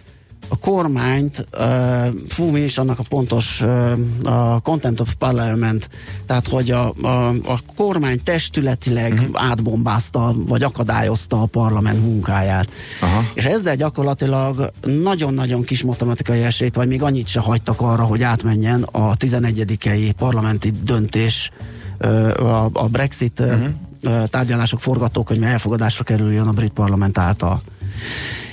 a kormányt, uh, fú, mi is annak a pontos uh, a Content of Parliament, tehát hogy a, a, a kormány testületileg uh-huh. átbombázta, vagy akadályozta a parlament munkáját. Aha. És ezzel gyakorlatilag nagyon-nagyon kis matematikai esélyt, vagy még annyit se hagytak arra, hogy átmenjen a 11 parlamenti döntés, ö, a, a Brexit uh-huh. Tárgyalások forgatókönyve elfogadásra kerüljön a brit parlament által.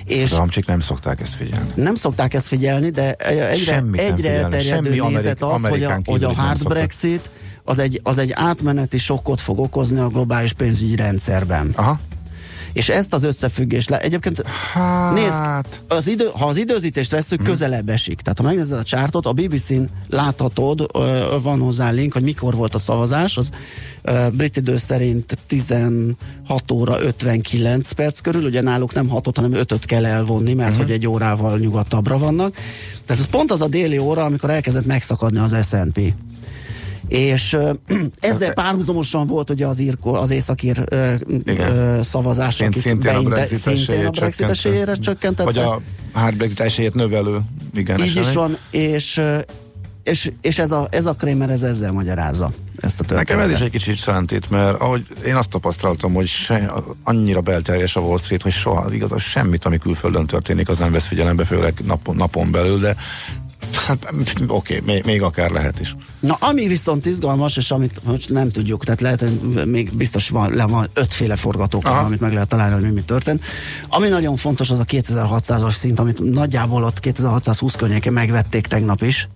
És Ramcsik nem szokták ezt figyelni. nem szokták ezt figyelni, de egyre, Semmit egyre elterjedő Semmi nézet Amerik- az, hogy a, hogy a hard. Brexit az egy, az egy átmeneti sokkot fog okozni a globális pénzügyi rendszerben. Aha. És ezt az összefüggést le, egyébként Hát... nézd, az idő, ha az időzítést veszük, hmm. közelebb esik. Tehát ha megnézed a csártot, a BBC-n láthatod, van hozzá link, hogy mikor volt a szavazás, az brit idő szerint 16 óra 59 perc körül, ugye náluk nem 6 hanem 5 kell elvonni, mert Mhm. hogy egy órával nyugatabbra vannak. Tehát ez pont az a déli óra, amikor elkezdett megszakadni az S&P. És ö, ezzel párhuzamosan volt ugye az, ír, az északír ö, ö, szavazás, Szint, akik szintén a beinte- Brexit szintén a Brexit esélyére csökkentette. Vagy a hard Brexit esélyét növelő, igen, Így is van, és, és, és ez, a, ez a Kramer ez ezzel magyarázza ezt a történetet. Nekem ez is egy kicsit sántít, mert ahogy én azt tapasztaltam, hogy se, annyira belterjes a Wall Street, hogy soha igazán semmit, ami külföldön történik, az nem vesz figyelembe, főleg napon, napon belül, de hát oké, még, még akár lehet is. Na, ami viszont izgalmas, és amit most nem tudjuk, tehát lehet, hogy még biztos van, le van ötféle forgatókönyv, amit meg lehet találni, hogy mi, mi történt. Ami nagyon fontos, az a 2600-as szint, amit nagyjából ott 2620 környéken megvették tegnap is.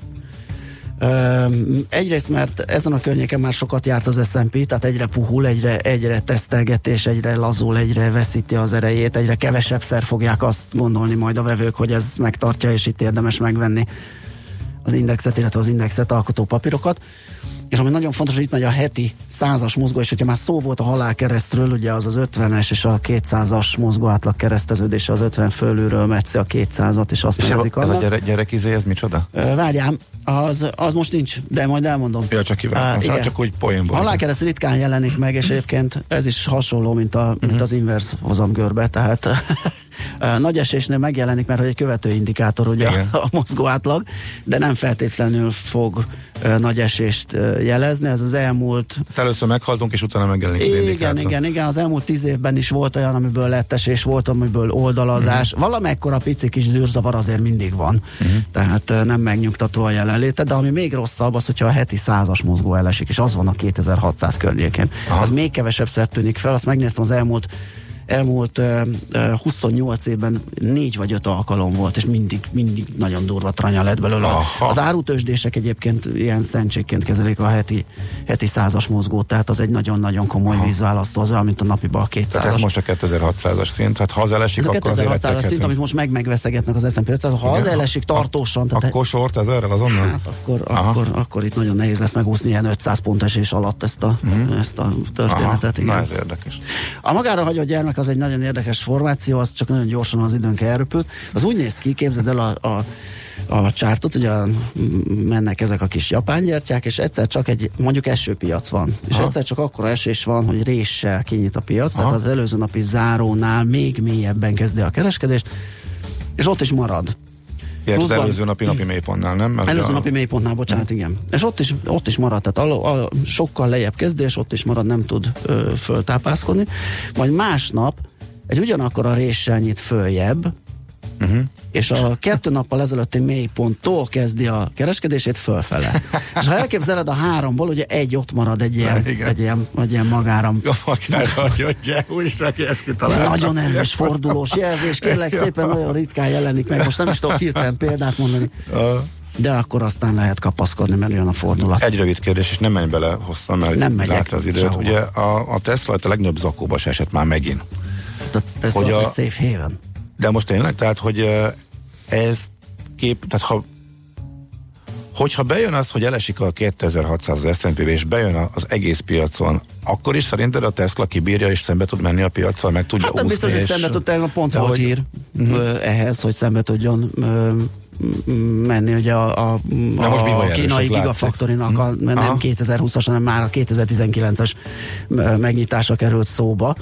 Ö, egyrészt, mert ezen a környéken már sokat járt az S&P, tehát egyre puhul, egyre, egyre tesztelgetés, egyre lazul, egyre veszíti az erejét, egyre kevesebbszer fogják azt gondolni majd a vevők, hogy ez megtartja, és itt érdemes megvenni az indexet, illetve az indexet alkotó papírokat. És ami nagyon fontos, hogy itt megy a heti százas mozgó, és hogyha már szó volt a halálkeresztről, ugye az az 50-es és a 200-as mozgó átlag kereszteződése az 50 fölülről metszi a 200-at, és azt És nevezik ez a annak. gyere, gyerekizé, ez micsoda? Várjám, az, az most nincs, de majd elmondom. Ja, csak kívánom, igen. csak úgy poénból. Halálkereszt ritkán jelenik meg, és egyébként ez is hasonló, mint, a, Mhm. mint az inverse hozamgörbe, tehát nagy esésnél megjelenik, mert hogy egy követő indikátor ugye Igen. a mozgó átlag, de nem feltétlenül fog nagy esést jelezni, ez az elmúlt Hát először meghaltunk, és utána megjelenik az igen, igen, igen, az elmúlt tíz évben is volt olyan, amiből lett esés, volt, amiből oldalazás. Mhm. Valamekkora pici kis zűrzavar azért mindig van, tehát ö, nem megnyugtató a jelenléte, de ami még rosszabb az, hogyha a heti százas mozgó elesik, és az van a 2600 környékén. Az még kevesebb tűnik fel, azt megnéztem az elmúlt elmúlt uh, uh, 28 évben négy vagy öt alkalom volt, és mindig, mindig nagyon durva tranya lett belőle. Aha. Az árutősdések egyébként ilyen szentségként kezelik a heti, heti százas mozgót, tehát az egy nagyon-nagyon komoly vízválasztó, az olyan, mint a napiba a 200-as. Tehát ez most a 2600-as szint, hát ha az elesik, ez a akkor azért 2600-as szint, amit most meg megveszegetnek az S&P 500, ha az Igen. elesik tartósan, tehát Akkor sort ezerrel azonnal? Hát akkor, akkor, akkor itt nagyon nehéz lesz megúszni ilyen 500 pont esés alatt ezt a, ezt a történetet. Aha, igen. na ez érdekes. A magára hagyott gyermek az egy nagyon érdekes formáció, az csak nagyon gyorsan az időnk elröpült. Az úgy néz ki, képzeld el a, a a csártot, ugye mennek ezek a kis japán gyertyák, és egyszer csak egy, mondjuk esőpiac van, és Aha. egyszer csak akkora esés van, hogy réssel kinyit a piac, Aha. tehát az előző napi zárónál még mélyebben kezdi a kereskedést, és ott is marad. Illetve az előző napi napi mélypontnál, nem? Mert Előző a- napi mélypontnál, bocsánat, igen. És ott is, ott is marad, tehát al, al, sokkal lejjebb kezdés, ott is marad, nem tud ö, föltápászkodni. Majd másnap egy ugyanakkor a réssel nyit följebb, Mhm. és a kettő nappal ezelőtti mélyponttól kezdi a kereskedését fölfele. és ha elképzeled a háromból, ugye egy ott marad egy ilyen, Igen. egy ilyen, egy ilyen magáram. hogy ugye, úgy is neki ezt kitalálta. Nagyon erős fordulós jelzés, kérlek szépen nagyon ritkán jelenik meg. Most nem is tudok hirtelen példát mondani. De akkor aztán lehet kapaszkodni, mert jön a fordulat. Egy rövid kérdés, és nem menj bele hosszan, mert Nem megyek lát az időt. sehova. Ugye a, a Tesla a legnagyobb zakóba se esett már megint. Ez Hogy az a- a... safe haven. De most tényleg, tehát, hogy ez kép, tehát ha hogyha bejön az, hogy elesik a 2600 az S&P és bejön a- az egész piacon, akkor is szerinted a Tesla kibírja és szembe tud menni a piacsal, meg tudja Hát nem úszni, biztos, hogy szembe tud tegnap pont volt hogy- hír ö, ehhez, hogy szembe tudjon menni ugye a, a, mi a erős, kínai gigafaktorinak, a, Mhm. nem Aha. 2020-as, hanem már a 2019-es ö, megnyitása került szóba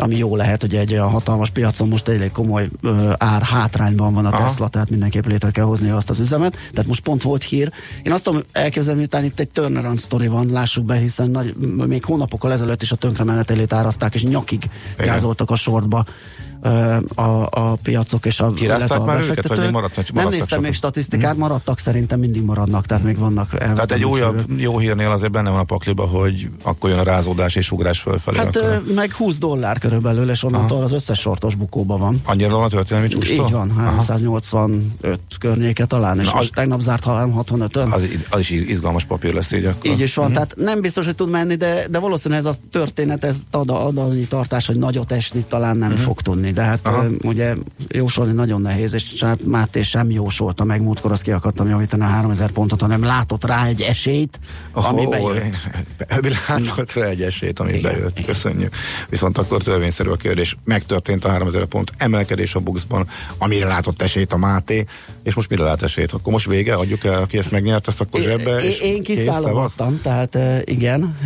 ami jó lehet, hogy egy olyan hatalmas piacon most elég komoly ö, ár hátrányban van a Aha. Tesla, tehát mindenképp létre kell hozni azt az üzemet. Tehát most pont volt hír. Én azt tudom elképzelni, miután itt egy turnaround story van, lássuk be, hiszen nagy, még hónapokkal ezelőtt is a tönkremenetelét árazták, és nyakig Igen. gázoltak a sortba a, a piacok és a, Kirázták a már őket, vagy még maradtak- Nem néztem sokan? még statisztikát, maradtak, szerintem mindig maradnak, tehát még vannak Tehát egy újabb jövők. jó hírnél azért benne van a pakliba, hogy akkor jön a rázódás és ugrás fölfelé. Hát akkor... meg 20 dollár körülbelül, és onnantól az összes sortos bukóba van. Annyira van a történelmi csúcstól? Így van, 385 környéke talán, és Na, most az- tegnap zárt 365-ön. Az, az is izgalmas papír lesz így akkor. Így is van, Mhm. tehát nem biztos, hogy tud menni, de, de valószínűleg ez a történet, ez ad, ad annyi tartás, hogy nagyot esni talán nem Mhm. fog tudni, de hát ö, ugye jósolni nagyon nehéz, és Csát Máté sem jósolta meg, múltkor azt ki akartam javítani a 3000 pontot, hanem látott rá egy esélyt, ami Ó, bejött. Látott rá egy esélyt, ami bejött. Köszönjük. Viszont akkor törvényszerű a kérdés. Megtörtént a 3000 pont emelkedés a Buxban, amire látott esélyt a Máté, és most mire lát esélyt? Akkor most vége? Adjuk el, aki ezt megnyert, ezt akkor zsebbe, Én, és én kiszállottam, tehát igen,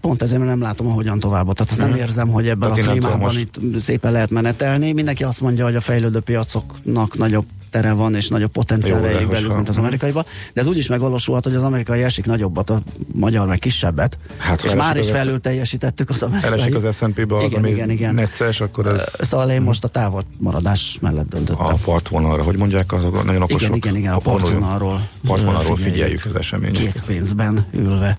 pont ezért nem látom, ahogyan tovább. Tehát azt nem Mhm. érzem, hogy ebben Tehát a klímában most- itt szépen lehet menetelni. Mindenki azt mondja, hogy a fejlődő piacoknak nagyobb tere van, és nagyobb potenciál rejlik belül, mint az Mhm. amerikaiban. De ez úgy is megvalósulhat, hogy az amerikai esik nagyobbat, a magyar meg kisebbet. Hát, és már is felül teljesítettük az amerikai. Elesik az S&P-be az, igen, ami igen, igen. necces, akkor ez Szóval én most a távol maradás mellett döntöttem. a partvonalra, hogy mondják, azok nagyon okosok. Igen, igen, igen, a partvonalról. Partvonalról Figyeljük. figyeljük az eseményeket. Készpénzben ülve.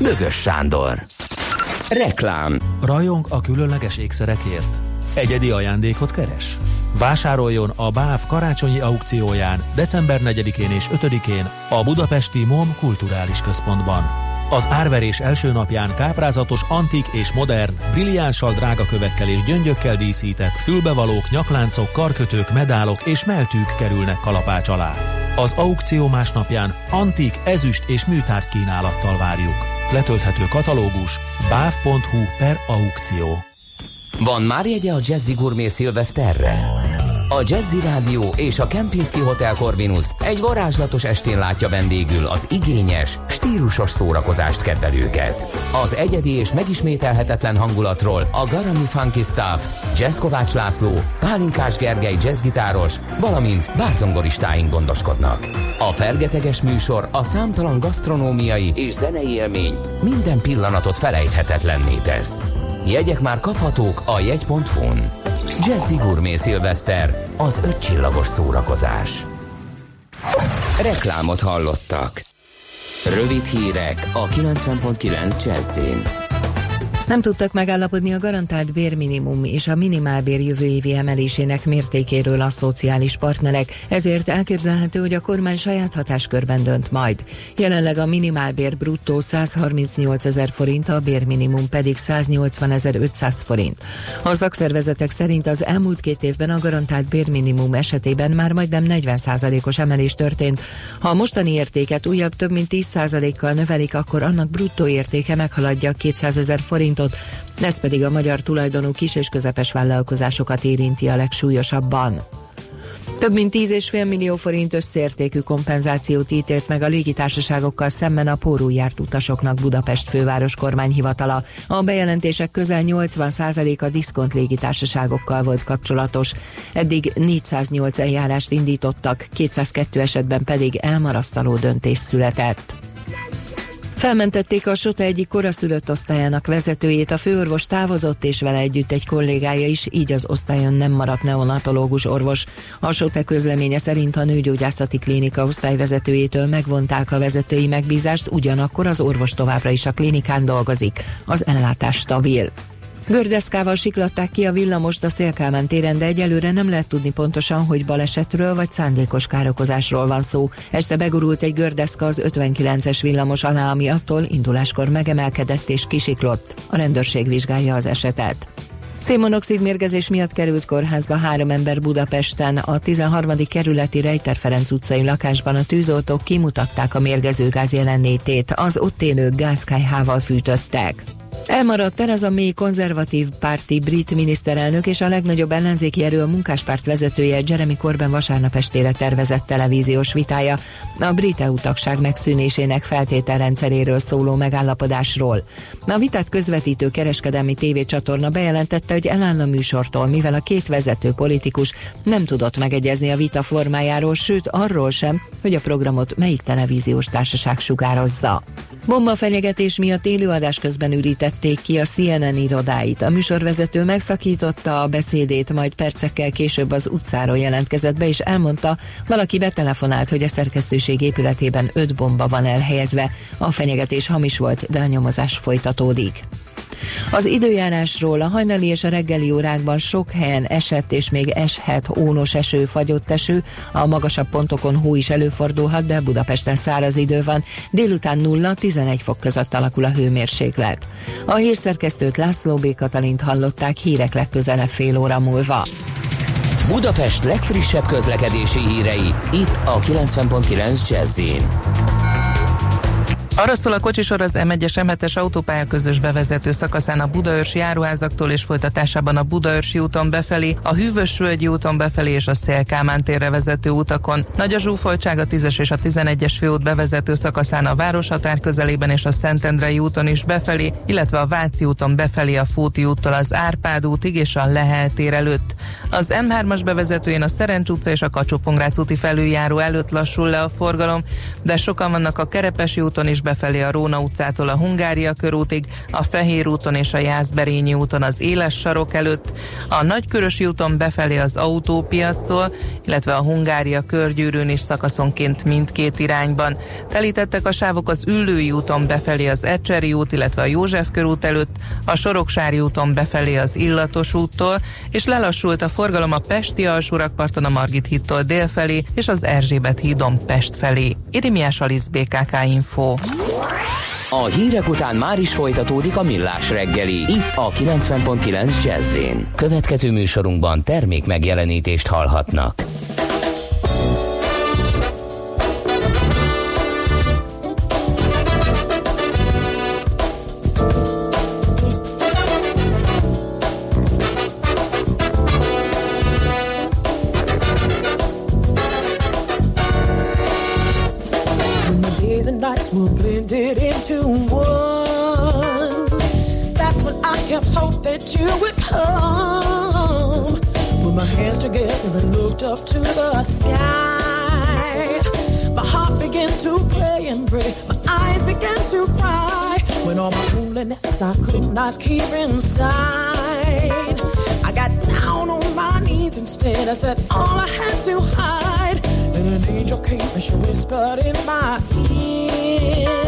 Bögös Sándor. Reklám. Rajong a különleges ékszerekért? Egyedi ajándékot keres? Vásároljon a BÁV karácsonyi aukcióján december 4-én és 5-én a Budapesti MOM Kulturális Központban. Az árverés első napján káprázatos, antik és modern, brilliánssal drága és gyöngyökkel díszített fülbevalók, nyakláncok, karkötők, medálok és meltűk kerülnek kalapács alá. Az aukció másnapján antik, ezüst és műtárgy kínálattal várjuk. Letölthető katalógus báv.hu per aukció. Van már jegye a Jazzy Gourmet Szilveszterre? A Jazzy Rádió és a Kempinski Hotel Corvinus egy varázslatos estén látja vendégül az igényes, stílusos szórakozást kedvelőket. Az egyedi és megismételhetetlen hangulatról a Garami Funky Staff, Jazz Kovács László, Pálinkás Gergely jazzgitáros, valamint bárzongoristáink gondoskodnak. A fergeteges műsor a számtalan gasztronómiai és zenei élmény minden pillanatot felejthetetlenné tesz. Jegyek már kaphatók a jegy.hu-n. Jazzy Gourmet Szilveszter, az ötcsillagos szórakozás. Reklámot hallottak. Rövid hírek a 90.9 Jazzin. Nem tudtak megállapodni a garantált bérminimum és a minimálbér jövő évi emelésének mértékéről a szociális partnerek, ezért elképzelhető, hogy a kormány saját hatáskörben dönt majd. Jelenleg a minimálbér bruttó 138 ezer forint, a bérminimum pedig 180 500 forint. A szakszervezetek szerint az elmúlt két évben a garantált bérminimum esetében már majdnem 40%-os emelés történt. Ha a mostani értéket újabb több mint 10%-kal növelik, akkor annak bruttó értéke meghaladja 200 ezer forintot, ez pedig a magyar tulajdonú kis és közepes vállalkozásokat érinti a legsúlyosabban. Több mint 10,5 millió forint összértékű kompenzációt ítélt meg a légitársaságokkal szemben a pórul járt utasoknak Budapest főváros kormányhivatala. A bejelentések közel 80%-a diszkont légitársaságokkal volt kapcsolatos. Eddig 408 eljárást indítottak, 202 esetben pedig elmarasztaló döntés született. Felmentették a Sota egyik koraszülött osztályának vezetőjét, a főorvos távozott, és vele együtt egy kollégája is, így az osztályon nem maradt neonatológus orvos. A Sota közleménye szerint a nőgyógyászati klinika osztályvezetőjétől megvonták a vezetői megbízást, ugyanakkor az orvos továbbra is a klinikán dolgozik. Az ellátás stabil. Gördeszkával siklatták ki a villamost a Szélkámán téren, de egyelőre nem lehet tudni pontosan, hogy balesetről vagy szándékos károkozásról van szó. Este begurult egy gördeszka az 59-es villamos alá, ami attól induláskor megemelkedett és kisiklott. A rendőrség vizsgálja az esetet. Szénmonoxid mérgezés miatt került kórházba három ember Budapesten. A 13. kerületi Rejter Ferenc utcai lakásban a tűzoltók kimutatták a mérgezőgáz jelenlétét. Az ott élők gázkályhával fűtöttek. Elmaradt Theresa May konzervatív párti brit miniszterelnök és a legnagyobb ellenzéki erő a munkáspárt vezetője Jeremy Corbyn vasárnap estére tervezett televíziós vitája a brit EU tagság megszűnésének feltételrendszeréről szóló megállapodásról. A vitát közvetítő kereskedelmi tévécsatorna bejelentette, hogy eláll a műsortól, mivel a két vezető politikus nem tudott megegyezni a vita formájáról, sőt arról sem, hogy a programot melyik televíziós társaság sugározza. Bomba fenyegetés miatt élőadás közben ürítették ki a CNN irodáit. A műsorvezető megszakította a beszédét, majd percekkel később az utcáról jelentkezett be, és elmondta, valaki betelefonált, hogy a szerkesztőség épületében öt bomba van elhelyezve. A fenyegetés hamis volt, de a nyomozás folytatódik. Az időjárásról a hajnali és a reggeli órákban sok helyen esett és még eshet ónos eső, fagyott eső, a magasabb pontokon hó is előfordulhat, de Budapesten száraz idő van. Délután 0-11 fok között alakul a hőmérséklet. A hírszerkesztőt László B. Katalint hallották hírek legközelebb fél óra múlva. Budapest legfrissebb közlekedési hírei, itt a 90.9 jazz arra szól a kocsisor az M1-es M7-es autópálya közös bevezető szakaszán a Budaörsi járuházaktól és folytatásában a Budaörsi úton befelé, a Hűvösvölgyi úton befelé és a Szélkámán térre vezető utakon. Nagy a zsúfoltság a 10-es és a 11-es főút bevezető szakaszán a városhatár közelében és a Szentendrei úton is befelé, illetve a Váci úton befelé a Fóti úttól az Árpád útig és a Lehel tér előtt. Az M3-as bevezetőjén a Szerencs utca és a kacsó úti felüljáró előtt lassul le a forgalom, de sokan vannak a Kerepesi úton is befelé a Róna utcától a Hungária körútig, a Fehér úton és a Jászberényi úton az Éles sarok előtt, a Nagykörösi úton befelé az autópiactól, illetve a Hungária körgyűrűn is szakaszonként mindkét irányban. Telítettek a sávok az Üllői úton befelé az Ecseri út, illetve a József körút előtt, a Soroksári úton befelé az Illatos úttól, és lelassult a forgalom a Pesti alsórakparton a Margit hídtól délfelé és az Erzsébet hídon Pest felé. Irimiás Alisz BKK Info. A hírek után már is folytatódik a millás reggeli, itt a 90.9 jazz Következő műsorunkban termék megjelenítést hallhatnak. That you would come. Put my hands together and looked up to the sky. My heart began to play and pray. My eyes began to cry. When all my loneliness I could not keep inside. I got down on my knees instead. I said all I had to hide. Then an angel came and she whispered in my ear.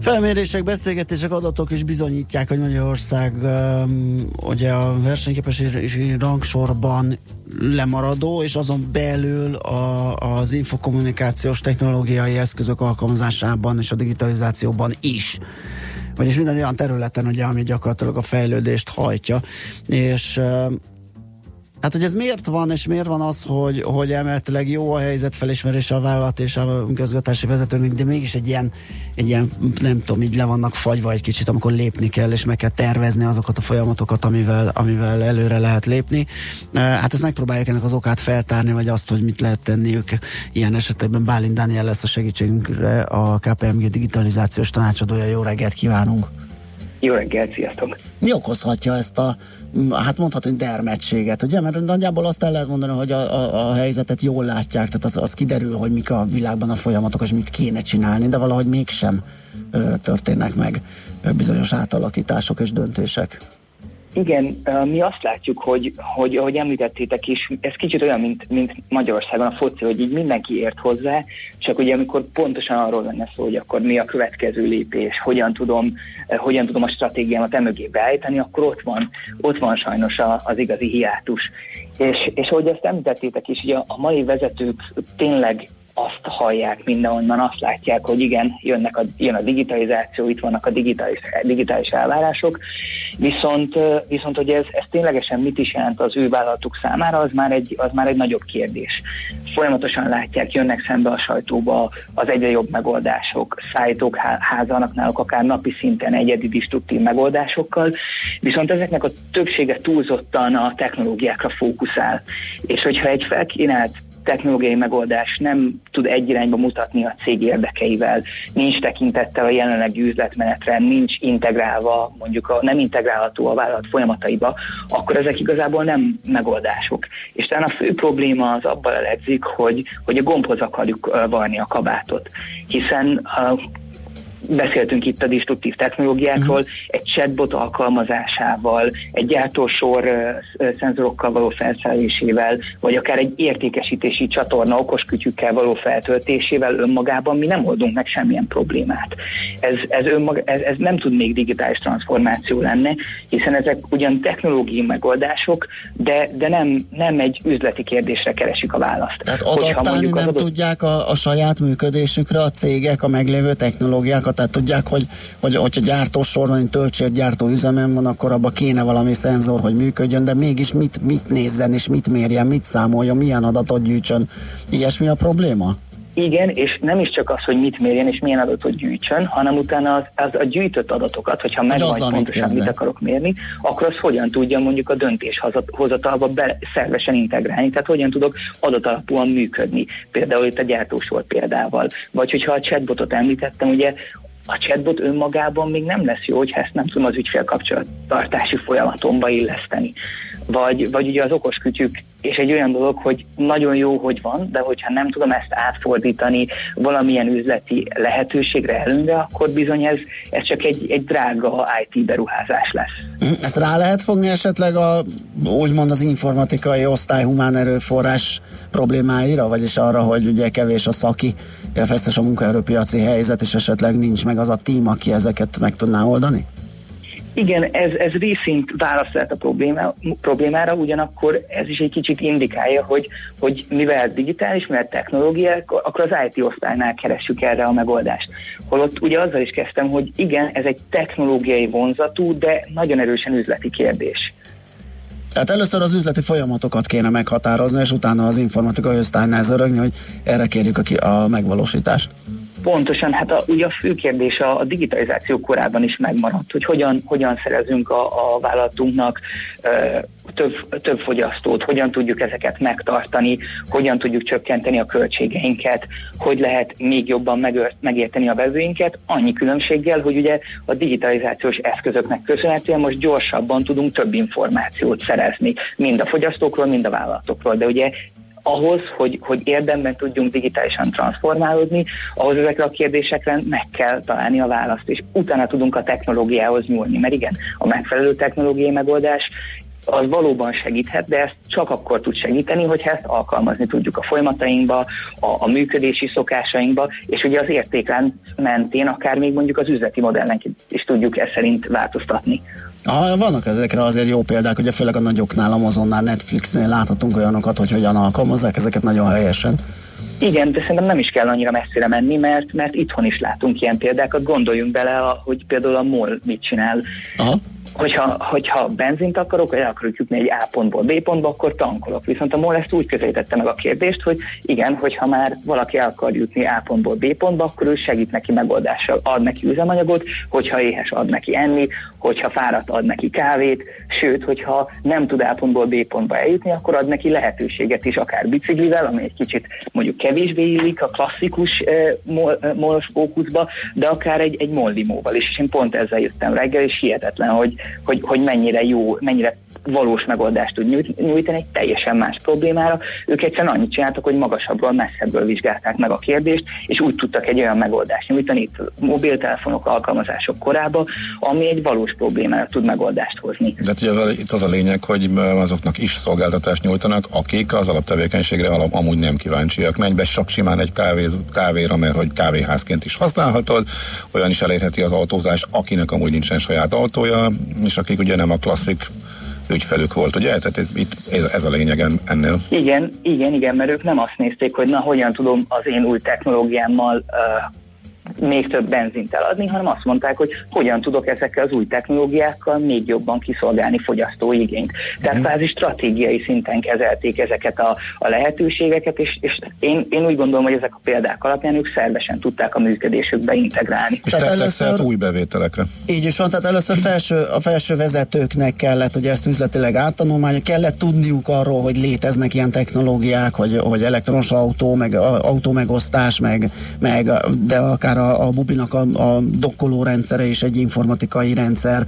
Felmérések, beszélgetések, adatok is bizonyítják, hogy Magyarország um, ugye a versenyképességi rangsorban lemaradó, és azon belül a, az infokommunikációs technológiai eszközök alkalmazásában és a digitalizációban is. Vagyis minden olyan területen, ugye, ami gyakorlatilag a fejlődést hajtja. És um, Hát, hogy ez miért van, és miért van az, hogy, hogy emeletileg jó a helyzet felismerése a vállalat és a közgatási vezetőnek, de mégis egy ilyen, egy ilyen, nem tudom, így le vannak fagyva egy kicsit, amikor lépni kell, és meg kell tervezni azokat a folyamatokat, amivel, amivel előre lehet lépni. Hát ezt megpróbálják ennek az okát feltárni, vagy azt, hogy mit lehet tenniük. Ilyen esetekben Bálint Dániel lesz a segítségünkre, a KPMG digitalizációs tanácsadója. Jó reggelt kívánunk! Jó reggelt, sziasztok! Mi okozhatja ezt a, hát mondhatni dermedtséget, ugye? Mert nagyjából azt el lehet mondani, hogy a, a, a helyzetet jól látják, tehát az, az kiderül, hogy mik a világban a folyamatok, és mit kéne csinálni, de valahogy mégsem ö, történnek meg ö, bizonyos átalakítások és döntések. Igen, mi azt látjuk, hogy, hogy ahogy említettétek is, ez kicsit olyan, mint, mint Magyarországon a foci, hogy így mindenki ért hozzá, csak ugye amikor pontosan arról lenne szó, hogy akkor mi a következő lépés, hogyan tudom, hogyan tudom a stratégiámat emögé beállítani, akkor ott van, ott van sajnos az igazi hiátus. És, és ahogy ezt említettétek is, ugye a mai vezetők tényleg azt hallják mindenonnan, azt látják, hogy igen, jönnek a, jön a digitalizáció, itt vannak a digitális, digitális elvárások, viszont, viszont hogy ez, ez ténylegesen mit is jelent az ő vállalatuk számára, az már egy, az már egy nagyobb kérdés. Folyamatosan látják, jönnek szembe a sajtóba az egyre jobb megoldások, szállítók házának náluk akár napi szinten egyedi destruktív megoldásokkal, viszont ezeknek a többsége túlzottan a technológiákra fókuszál. És hogyha egy felkínált technológiai megoldás nem tud egy irányba mutatni a cég érdekeivel, nincs tekintettel a jelenlegi üzletmenetre, nincs integrálva, mondjuk a, nem integrálható a vállalat folyamataiba, akkor ezek igazából nem megoldások. És talán a fő probléma az abban eledzik, hogy, hogy a gombhoz akarjuk varni a kabátot. Hiszen uh, beszéltünk itt a disruptív technológiákról, egy chatbot alkalmazásával, egy gyártósor ö, szenzorokkal való felszerelésével, vagy akár egy értékesítési csatorna okoskütyükkel való feltöltésével önmagában mi nem oldunk meg semmilyen problémát. Ez, ez, önmaga, ez, ez nem tud még digitális transformáció lenni, hiszen ezek ugyan technológiai megoldások, de, de nem, nem egy üzleti kérdésre keresik a választ. Tehát adaptálni nem adott- tudják a, a saját működésükre a cégek a meglévő technológiákat, tehát tudják, hogy, hogy hogyha gyártósor van, töltsért gyártó üzemen van, akkor abba kéne valami szenzor, hogy működjön, de mégis mit, mit nézzen és mit mérjen, mit számoljon, milyen adatot gyűjtsön. Ilyesmi a probléma? Igen, és nem is csak az, hogy mit mérjen és milyen adatot gyűjtsön, hanem utána az, az a gyűjtött adatokat, hogyha hogy mit pontosan kezdne? mit akarok mérni, akkor az hogyan tudja mondjuk a döntéshozatalba be, szervesen integrálni, tehát hogyan tudok adatalapúan működni, például itt a gyártósor példával. Vagy hogyha a chatbotot említettem, ugye a chatbot önmagában még nem lesz jó, hogyha ezt nem tudom az ügyfél kapcsolattartási folyamatomba illeszteni. Vagy, vagy ugye az okos kütyük, és egy olyan dolog, hogy nagyon jó, hogy van, de hogyha nem tudom ezt átfordítani valamilyen üzleti lehetőségre, előnyre, akkor bizony ez, ez csak egy, egy drága IT beruházás lesz. Hm, Ezt rá lehet fogni esetleg a, úgymond az informatikai osztály humán erőforrás problémáira, vagyis arra, hogy ugye kevés a szaki, feszes a munkaerőpiaci helyzet, és esetleg nincs meg az a tím, aki ezeket meg tudná oldani? Igen, ez, ez részint válasz lehet a problémá, problémára, ugyanakkor ez is egy kicsit indikálja, hogy, hogy mivel digitális, mivel technológiák, akkor az IT osztálynál keressük erre a megoldást. Holott ugye azzal is kezdtem, hogy igen, ez egy technológiai vonzatú, de nagyon erősen üzleti kérdés. Tehát először az üzleti folyamatokat kéne meghatározni, és utána az informatikai osztálynál zörögni, hogy erre kérjük a, ki- a megvalósítást. Pontosan, hát a, ugye a fő kérdés a, a digitalizáció korában is megmaradt, hogy hogyan, hogyan szerezünk a, a vállalatunknak ö, több, több fogyasztót, hogyan tudjuk ezeket megtartani, hogyan tudjuk csökkenteni a költségeinket, hogy lehet még jobban megör, megérteni a vevőinket, annyi különbséggel, hogy ugye a digitalizációs eszközöknek köszönhetően most gyorsabban tudunk több információt szerezni, mind a fogyasztókról, mind a vállalatokról, de ugye ahhoz, hogy, hogy érdemben tudjunk digitálisan transformálódni, ahhoz ezekre a kérdésekre meg kell találni a választ, és utána tudunk a technológiához nyúlni, mert igen, a megfelelő technológiai megoldás az valóban segíthet, de ezt csak akkor tud segíteni, hogyha ezt alkalmazni tudjuk a folyamatainkba, a, a működési szokásainkba, és ugye az értéklánc mentén akár még mondjuk az üzleti modellnek is tudjuk ezt szerint változtatni. Ah, vannak ezekre azért jó példák, ugye főleg a nagyoknál, Amazonnál, Netflixnél láthatunk olyanokat, hogy hogyan alkalmazzák ezeket nagyon helyesen. Igen, de szerintem nem is kell annyira messzire menni, mert, mert itthon is látunk ilyen példákat. Gondoljunk bele, hogy például a MOL mit csinál. Aha. Hogyha, hogyha benzint akarok, el akarok jutni egy A pontból B pontba, akkor tankolok. Viszont a MOL ezt úgy közelítette meg a kérdést, hogy igen, hogyha már valaki el akar jutni A pontból B pontba, akkor ő segít neki megoldással, ad neki üzemanyagot, hogyha éhes ad neki enni, hogyha fáradt ad neki kávét, sőt, hogyha nem tud A pontból B pontba eljutni, akkor ad neki lehetőséget is, akár biciklivel, ami egy kicsit mondjuk kevésbé illik a klasszikus eh, mol, eh, fókuszba, de akár egy, egy mollimóval is. És én pont ezzel jöttem reggel, és hihetetlen, hogy, hogy, hogy mennyire jó, mennyire valós megoldást tud nyújt- nyújtani egy teljesen más problémára. Ők egyszerűen annyit csináltak, hogy magasabbról, messzebbről vizsgálták meg a kérdést, és úgy tudtak egy olyan megoldást nyújtani itt mobiltelefonok alkalmazások korába, ami egy valós problémára tud megoldást hozni. De hát ugye az- itt az a lényeg, hogy azoknak is szolgáltatást nyújtanak, akik az alaptevékenységre alap, amúgy nem kíváncsiak. Menj be csak simán egy kávéz, kávéra, mert hogy kávéházként is használhatod, olyan is elérheti az autózást, akinek amúgy nincsen saját autója, és akik ugye nem a klasszik ügyfelük volt, ugye? Tehát ez, itt ez, a lényeg en- ennél. Igen, igen, igen, mert ők nem azt nézték, hogy na hogyan tudom az én új technológiámmal uh, még több benzint eladni, hanem azt mondták, hogy hogyan tudok ezekkel az új technológiákkal még jobban kiszolgálni fogyasztói igényt. Tehát kvázi stratégiai szinten kezelték ezeket a, a lehetőségeket, és, és én, én úgy gondolom, hogy ezek a példák alapján ők szervesen tudták a működésükbe integrálni. És tettek szert új bevételekre. Így is van, tehát először felső, a felső vezetőknek kellett, hogy ezt üzletileg áttanulmányozni, kellett tudniuk arról, hogy léteznek ilyen technológiák, hogy, hogy elektromos autó, meg a- autómegosztás, meg, meg de akár a, a bubinak a, a dokkoló rendszere is egy informatikai rendszer,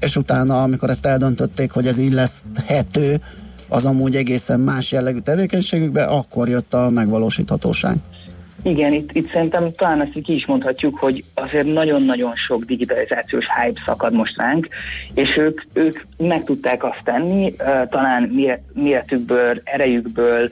és utána, amikor ezt eldöntötték, hogy ez illeszthető, az amúgy egészen más jellegű tevékenységükbe, akkor jött a megvalósíthatóság. Igen, itt, itt szerintem talán ezt ki is mondhatjuk, hogy azért nagyon-nagyon sok digitalizációs hype szakad most ránk, és ők, ők meg tudták azt tenni, talán méret, méretükből, erejükből,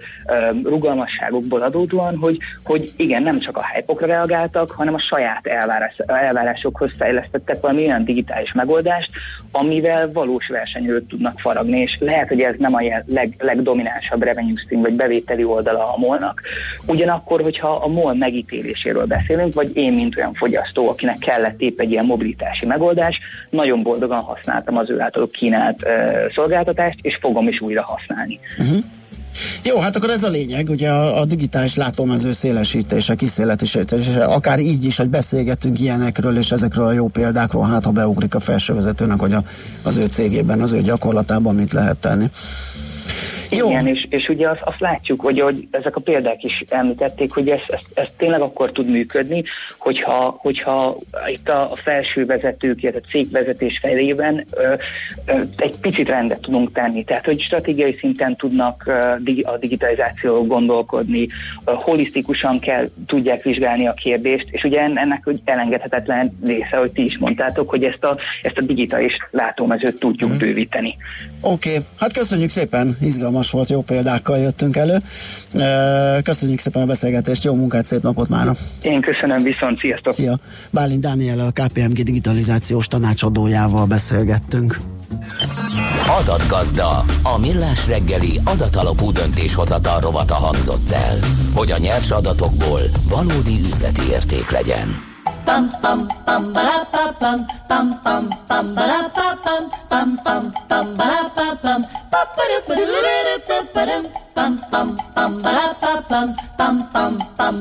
rugalmasságukból adódóan, hogy, hogy igen, nem csak a hype-okra reagáltak, hanem a saját elvárás, elvárásokhoz fejlesztettek valami olyan digitális megoldást, amivel valós versenyőt tudnak faragni, és lehet, hogy ez nem a leg, legdominánsabb revenue stream, vagy bevételi oldala a molnak. Ugyanakkor, hogyha a MOL megítéléséről beszélünk, vagy én, mint olyan fogyasztó, akinek kellett épp egy ilyen mobilitási megoldás, nagyon boldogan használtam az ő általuk kínált uh, szolgáltatást, és fogom is újra használni. Uh-huh. Jó, hát akkor ez a lényeg, ugye a, a digitális látómező szélesítése, kiszélesítése, akár így is, hogy beszélgetünk ilyenekről és ezekről a jó példákról, hát ha beugrik a felsővezetőnek, hogy a, az ő cégében, az ő gyakorlatában mit lehet tenni. Igen, és, és ugye azt, azt látjuk, hogy, hogy ezek a példák is említették, hogy ez, ez, ez tényleg akkor tud működni, hogyha, hogyha itt a, a felső vezetők, illetve a cégvezetés felében ö, ö, egy picit rendet tudunk tenni. Tehát, hogy stratégiai szinten tudnak ö, a digitalizációról gondolkodni, ö, holisztikusan kell, tudják vizsgálni a kérdést, és ugye en- ennek hogy elengedhetetlen része, hogy ti is mondtátok, hogy ezt a, ezt a digitális látómezőt tudjuk bővíteni. Oké, okay. hát köszönjük szépen, izgalmas volt, jó példákkal jöttünk elő. Köszönjük szépen a beszélgetést, jó munkát, szép napot már. Én köszönöm, viszont sziasztok! Szia! Bálint Dániel a KPMG digitalizációs tanácsadójával beszélgettünk. Adatgazda, a millás reggeli adatalapú döntéshozatal rovata hangzott el, hogy a nyers adatokból valódi üzleti érték legyen. Pam pam pam ba pa pam. Pam pam pam pa pam. Pam pam pam pa pam. Pa pa ru ru pu pa rum pam pam pam pa pam. Pam pam pam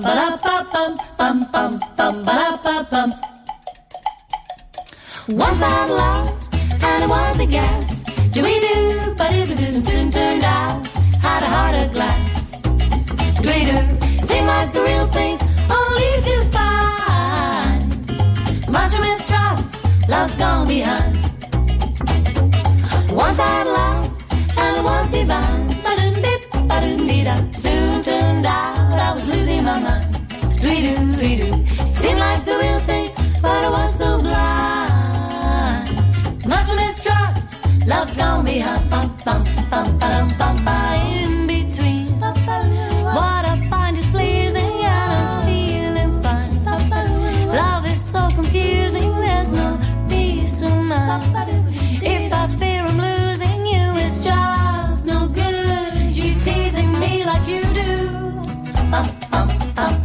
pa pam. Pam pam pam pa pam. Once I loved and it was a gas do we do do do do soon turned out had a heart of glass. Do we do seemed like the real thing only to find much mistrust, love's gone behind. Once I had love, and it was divine. Ba-dum-dip, ba-dum-dee-da. Soon turned out I was losing my mind. Dwee-doo, dwee-doo. Seemed like the real thing, but I was so blind. Much mistrust, love's gone behind. Bum, bum, bum, ba-dum, bum, ba.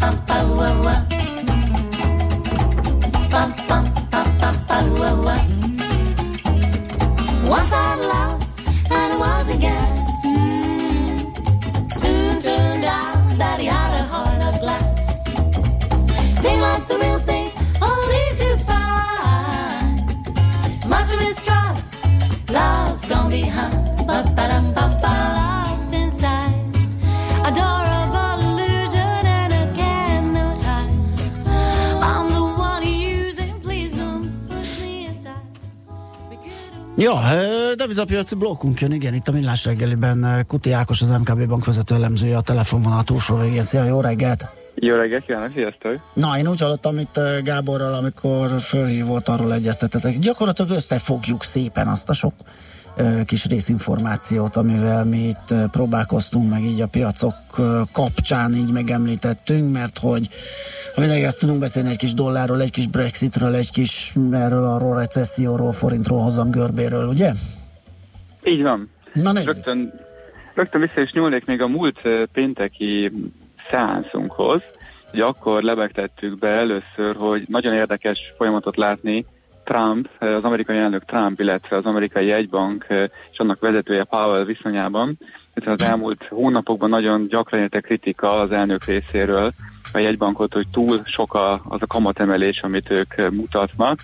pam pam Ja, devizapiaci blokkunk jön, igen, itt a Millás reggeliben Kuti Ákos, az MKB bank vezető elemzője a telefonvonal túlsó végén. Szia, jó reggelt! Jó reggelt kívánok, sziasztok! Na, én úgy hallottam itt Gáborral, amikor fölhívott, arról egyeztetetek. Gyakorlatilag összefogjuk szépen azt a sok kis részinformációt, amivel mi itt próbálkoztunk, meg így a piacok kapcsán így megemlítettünk, mert hogy ha mindenki ezt tudunk beszélni egy kis dollárról, egy kis Brexitről, egy kis erről arról recesszióról, forintról, hozam görbéről, ugye? Így van. Na nézzük. Rögtön, rögtön vissza is nyúlnék még a múlt pénteki szeánszunkhoz, hogy akkor lebegtettük be először, hogy nagyon érdekes folyamatot látni Trump, az amerikai elnök Trump, illetve az amerikai jegybank és annak vezetője Powell viszonyában. Hiszen az elmúlt hónapokban nagyon gyakran érte kritika az elnök részéről a jegybankot, hogy túl sok a, az a kamatemelés, amit ők mutatnak,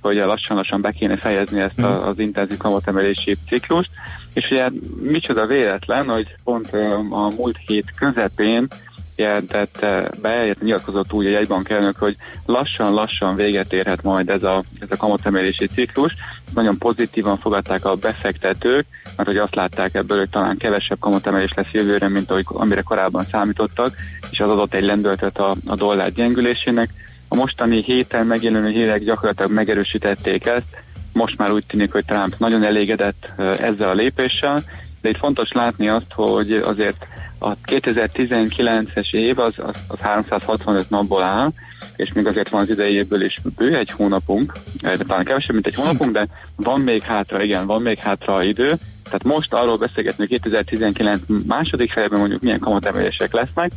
hogy lassan-lassan be kéne fejezni ezt a, az intenzív kamatemelési ciklust. És ugye micsoda véletlen, hogy pont a múlt hét közepén jelentette be, nyilatkozott úgy a jegybank elnök, hogy lassan-lassan véget érhet majd ez a, ez a kamatemelési ciklus. Nagyon pozitívan fogadták a befektetők, mert hogy azt látták ebből, hogy talán kevesebb kamatemelés lesz jövőre, mint ahogy, amire korábban számítottak, és az adott egy lendületet a, a dollár gyengülésének. A mostani héten megjelenő hírek gyakorlatilag megerősítették ezt, most már úgy tűnik, hogy Trump nagyon elégedett ezzel a lépéssel, de itt fontos látni azt, hogy azért a 2019-es év az, az, az 365 napból áll, és még azért van az idei évből is bő egy hónapunk, de talán kevesebb, mint egy hónapunk, de van még hátra, igen, van még hátra idő, tehát most arról beszélgetni, hogy 2019 második felében mondjuk milyen kamatemelések lesznek,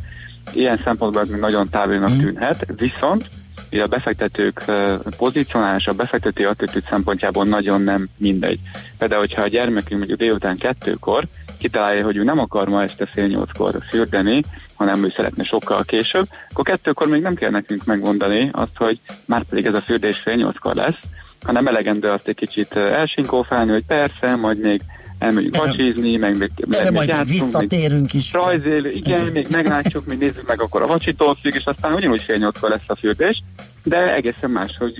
ilyen szempontból ez még nagyon távolnak tűnhet, viszont a befektetők pozícionálása, a befektetői attitűd szempontjából nagyon nem mindegy. Például, hogyha a gyermekünk mondjuk délután kettőkor kitalálja, hogy ő nem akar ma este fél nyolckor fürdeni, hanem ő szeretne sokkal később, akkor kettőkor még nem kell nekünk megmondani azt, hogy már pedig ez a fürdés fél nyolckor lesz, hanem elegendő azt egy kicsit elsinkófálni, hogy persze, majd még elmegyünk vacsizni, meg még, Erre meg majd játszunk, visszatérünk is. rajzélő, igen, még meglátjuk, még nézzük meg akkor a vacsitól függ, és aztán ugyanúgy fél nyolckor lesz a fürdés, de egészen más, hogy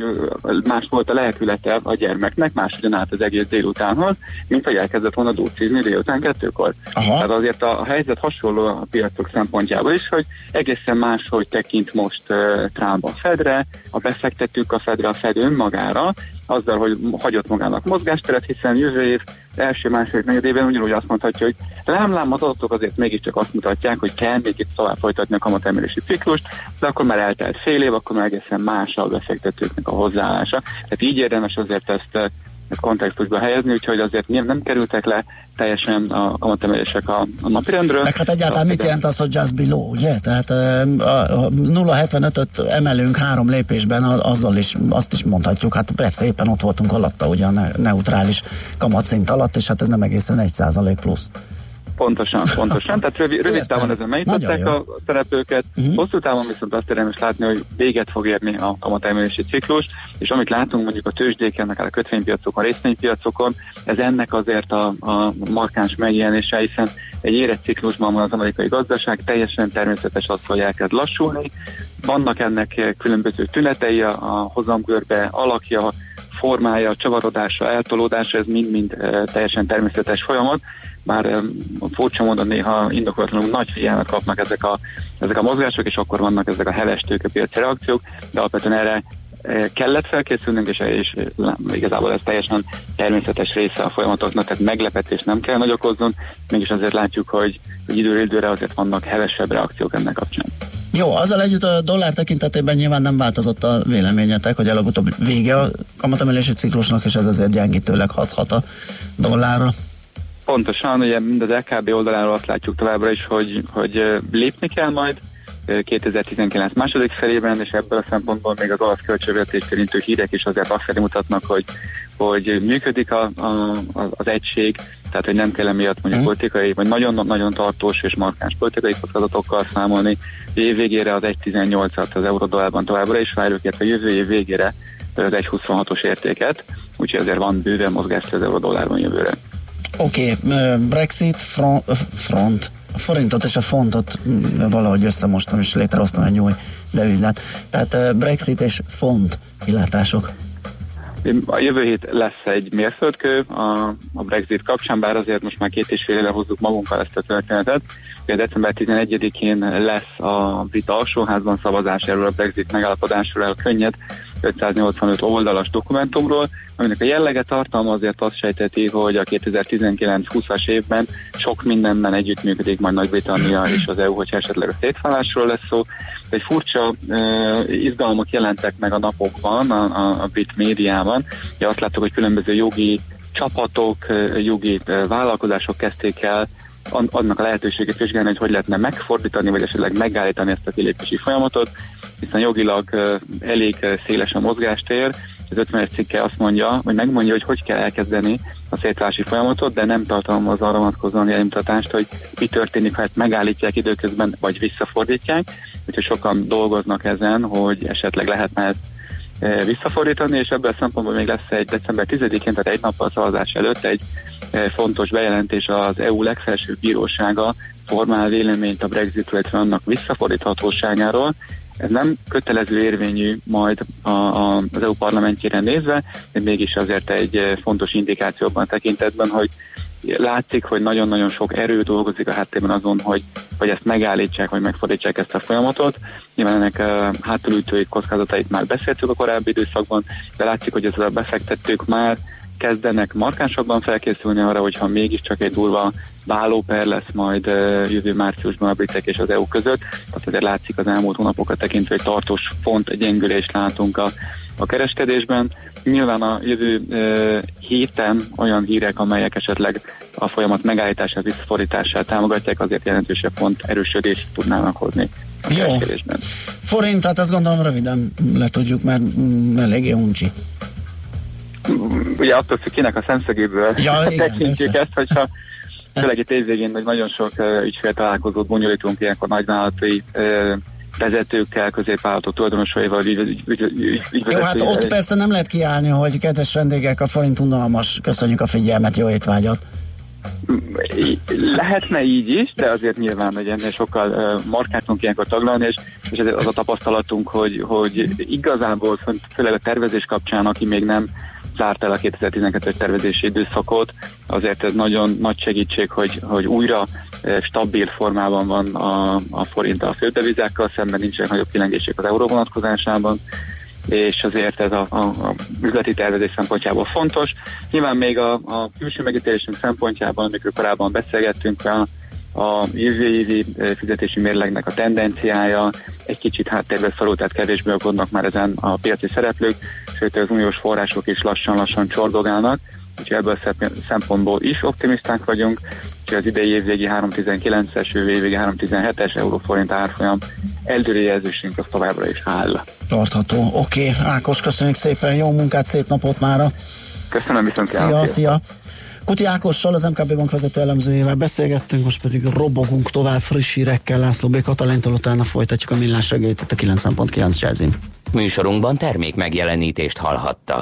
más volt a lelkülete a gyermeknek, máshogyan állt az egész délutánhoz, mint hogy elkezdett volna dúcizni délután kettőkor. Aha. Tehát azért a, a helyzet hasonló a piacok szempontjából is, hogy egészen más, hogy tekint most uh, Trump a Fedre, a befektetők a Fedre, a Fed önmagára, azzal, hogy hagyott magának mozgásteret, hiszen jövő év első-második negyedében ugyanúgy azt mondhatja, hogy lám-lám az adatok azért mégiscsak azt mutatják, hogy kell még itt tovább folytatni a kamatemelési ciklust, de akkor már eltelt fél év, akkor már egészen más a befektetőknek a hozzáállása. Tehát így érdemes azért ezt eh, ezt kontextusba helyezni, úgyhogy azért nem, nem kerültek le teljesen a kamatemelések a, a napirendről. Meg hát egyáltalán mit jelent az, hogy just below, ugye? Tehát ö, a, a 0,75-öt emelünk három lépésben, azzal is, azt is mondhatjuk, hát persze éppen ott voltunk alatta, ugye a ne- neutrális kamatszint alatt, és hát ez nem egészen egy százalék plusz. Pontosan, pontosan. Tehát rövid, rövid távon ezen megnyitották a szereplőket, uh-huh. hosszú távon viszont azt érdemes látni, hogy véget fog érni a kamatemelési ciklus, és amit látunk mondjuk a tőzsdéken, akár a kötvénypiacokon, részvénypiacokon, ez ennek azért a, a markáns megjelenése, hiszen egy érett ciklusban van az amerikai gazdaság, teljesen természetes az, hogy elkezd lassulni. Vannak ennek különböző tünetei, a a hozamgörbe alakja, formája, csavarodása, eltolódása, ez mind-mind teljesen természetes folyamat, bár furcsa módon néha indokolatlanul nagy figyelmet kapnak ezek a, ezek a mozgások, és akkor vannak ezek a heves tőkepiaci reakciók, de alapvetően erre eh, kellett felkészülnünk, és, és lá- igazából ez teljesen természetes része a folyamatoknak, tehát meglepetés nem kell nagy okozzon, mégis azért látjuk, hogy, hogy időről időre azért vannak hevesebb reakciók ennek kapcsán. Jó, azzal együtt a dollár tekintetében nyilván nem változott a véleményetek, hogy előbb-utóbb vége a kamatemelési ciklusnak, és ez azért gyengítőleg hathat a dollárra. Pontosan, ugye mind az LKB oldaláról azt látjuk továbbra is, hogy, hogy lépni kell majd ö, 2019 második felében, és ebből a szempontból még az olasz költségvetést érintő hírek is azért azt felé mutatnak, hogy, hogy működik a, a, az egység, tehát hogy nem kell emiatt mondjuk politikai, vagy nagyon-nagyon tartós és markáns politikai kockázatokkal számolni. Év végére az 1.18-at az eurodollárban továbbra is várjuk, illetve jövő év végére az 1.26-os értéket, úgyhogy azért van bőven mozgás az eurodollárban jövőre. Oké, okay, Brexit, front, front, a forintot és a fontot valahogy összemostam, és létrehoztam egy új devizát. Tehát Brexit és font kilátások. A jövő hét lesz egy mérföldkő a, a Brexit kapcsán, bár azért most már két és fél éve hozzuk magunkkal ezt a történetet. Ugye december 11-én lesz a brit alsóházban szavazás erről a Brexit megállapodásról, a könnyed 585 oldalas dokumentumról, aminek a jellege tartalma azért azt sejteti, hogy a 2019-20-as évben sok mindenben együttműködik majd Nagy-Britannia és az EU, hogyha esetleg a szétválásról lesz szó. Egy furcsa uh, izgalmak jelentek meg a napokban a, a, a brit médiában. Ugye azt láttuk, hogy különböző jogi csapatok, jogi vállalkozások kezdték el an- annak a lehetőségét vizsgálni, hogy hogy lehetne megfordítani, vagy esetleg megállítani ezt a kilépési folyamatot, hiszen jogilag elég széles a mozgástér, az 50 cikke azt mondja, hogy megmondja, hogy hogy kell elkezdeni a szétválási folyamatot, de nem tartalmaz arra vonatkozóan iránymutatást, hogy mi történik, ha ezt megállítják időközben, vagy visszafordítják. Úgyhogy sokan dolgoznak ezen, hogy esetleg lehetne ezt e, visszafordítani, és ebből a szempontból még lesz egy december 10-én, tehát egy nappal szavazás előtt egy e, fontos bejelentés az EU legfelsőbb bírósága formál véleményt a Brexit, illetve annak visszafordíthatóságáról. Ez nem kötelező érvényű majd a, a, az EU parlamentjére nézve, de mégis azért egy eh, fontos indikációban tekintetben, hogy látszik, hogy nagyon-nagyon sok erő dolgozik a háttérben azon, hogy, hogy ezt megállítsák, vagy megfordítsák ezt a folyamatot. Nyilván ennek uh, hátulütői kockázatait már beszéltük a korábbi időszakban, de látszik, hogy ezzel a befektetők már kezdenek markánsabban felkészülni arra, hogyha mégiscsak egy durva vállóper lesz majd jövő márciusban a britek és az EU között. Tehát azért látszik az elmúlt hónapokat tekintve, hogy tartós font gyengülést látunk a, a kereskedésben. Nyilván a jövő uh, héten olyan hírek, amelyek esetleg a folyamat megállítását, visszafordítását támogatják, azért jelentősebb font erősödést tudnának hozni a Jó. Forint, hát ezt gondolom röviden le tudjuk, mert mm, eléggé uncsi. Ugye attól függ, kinek a szemszögéből Ja, tekintjük ezt, hogyha főleg itt évvégén, hogy nagyon sok uh, ügyfél találkozót bonyolítunk ilyenkor nagyvállalati uh, vezetőkkel, középvállalatok tulajdonosaival, ügy, ügy, ügy, ügy, Jó, hát ott persze nem lehet kiállni, hogy kedves vendégek, a forint unalmas, köszönjük a figyelmet, jó étvágyat. Lehetne így is, de azért nyilván, hogy ennél sokkal uh, markáltunk ilyenkor taglalni, és, és az a tapasztalatunk, hogy, hogy igazából főleg a tervezés kapcsán, aki még nem zárt el a 2012-es tervezési időszakot, azért ez nagyon nagy segítség, hogy, hogy újra eh, stabil formában van a, a forint a fődevizákkal, szemben nincsenek nagyobb kilengések az euró vonatkozásában, és azért ez a, a, a üzleti tervezés szempontjából fontos. Nyilván még a, a külső megítélésünk szempontjában, amikor korábban beszélgettünk, a, a jövő évi eh, fizetési mérlegnek a tendenciája egy kicsit háttérbe szorult, tehát kevésbé aggódnak már ezen a piaci szereplők, sőt az uniós források is lassan-lassan csordogálnak, úgyhogy ebből a szempontból is optimisták vagyunk, úgyhogy az idei évvégi 3.19-es, jövő évvégi 3.17-es euróforint árfolyam előrejelzésünk az továbbra is áll. Tartható. Oké, okay. Ákos, köszönjük szépen, jó munkát, szép napot mára. Köszönöm viszont Szia, szia. Kuti Ákossal, az MKB bank vezető elemzőjével beszélgettünk, most pedig robogunk tovább friss hírekkel. László B. Katalintól utána folytatjuk a millás segélyt itt a 9.9 jazzin. Műsorunkban termék megjelenítést hallhattak.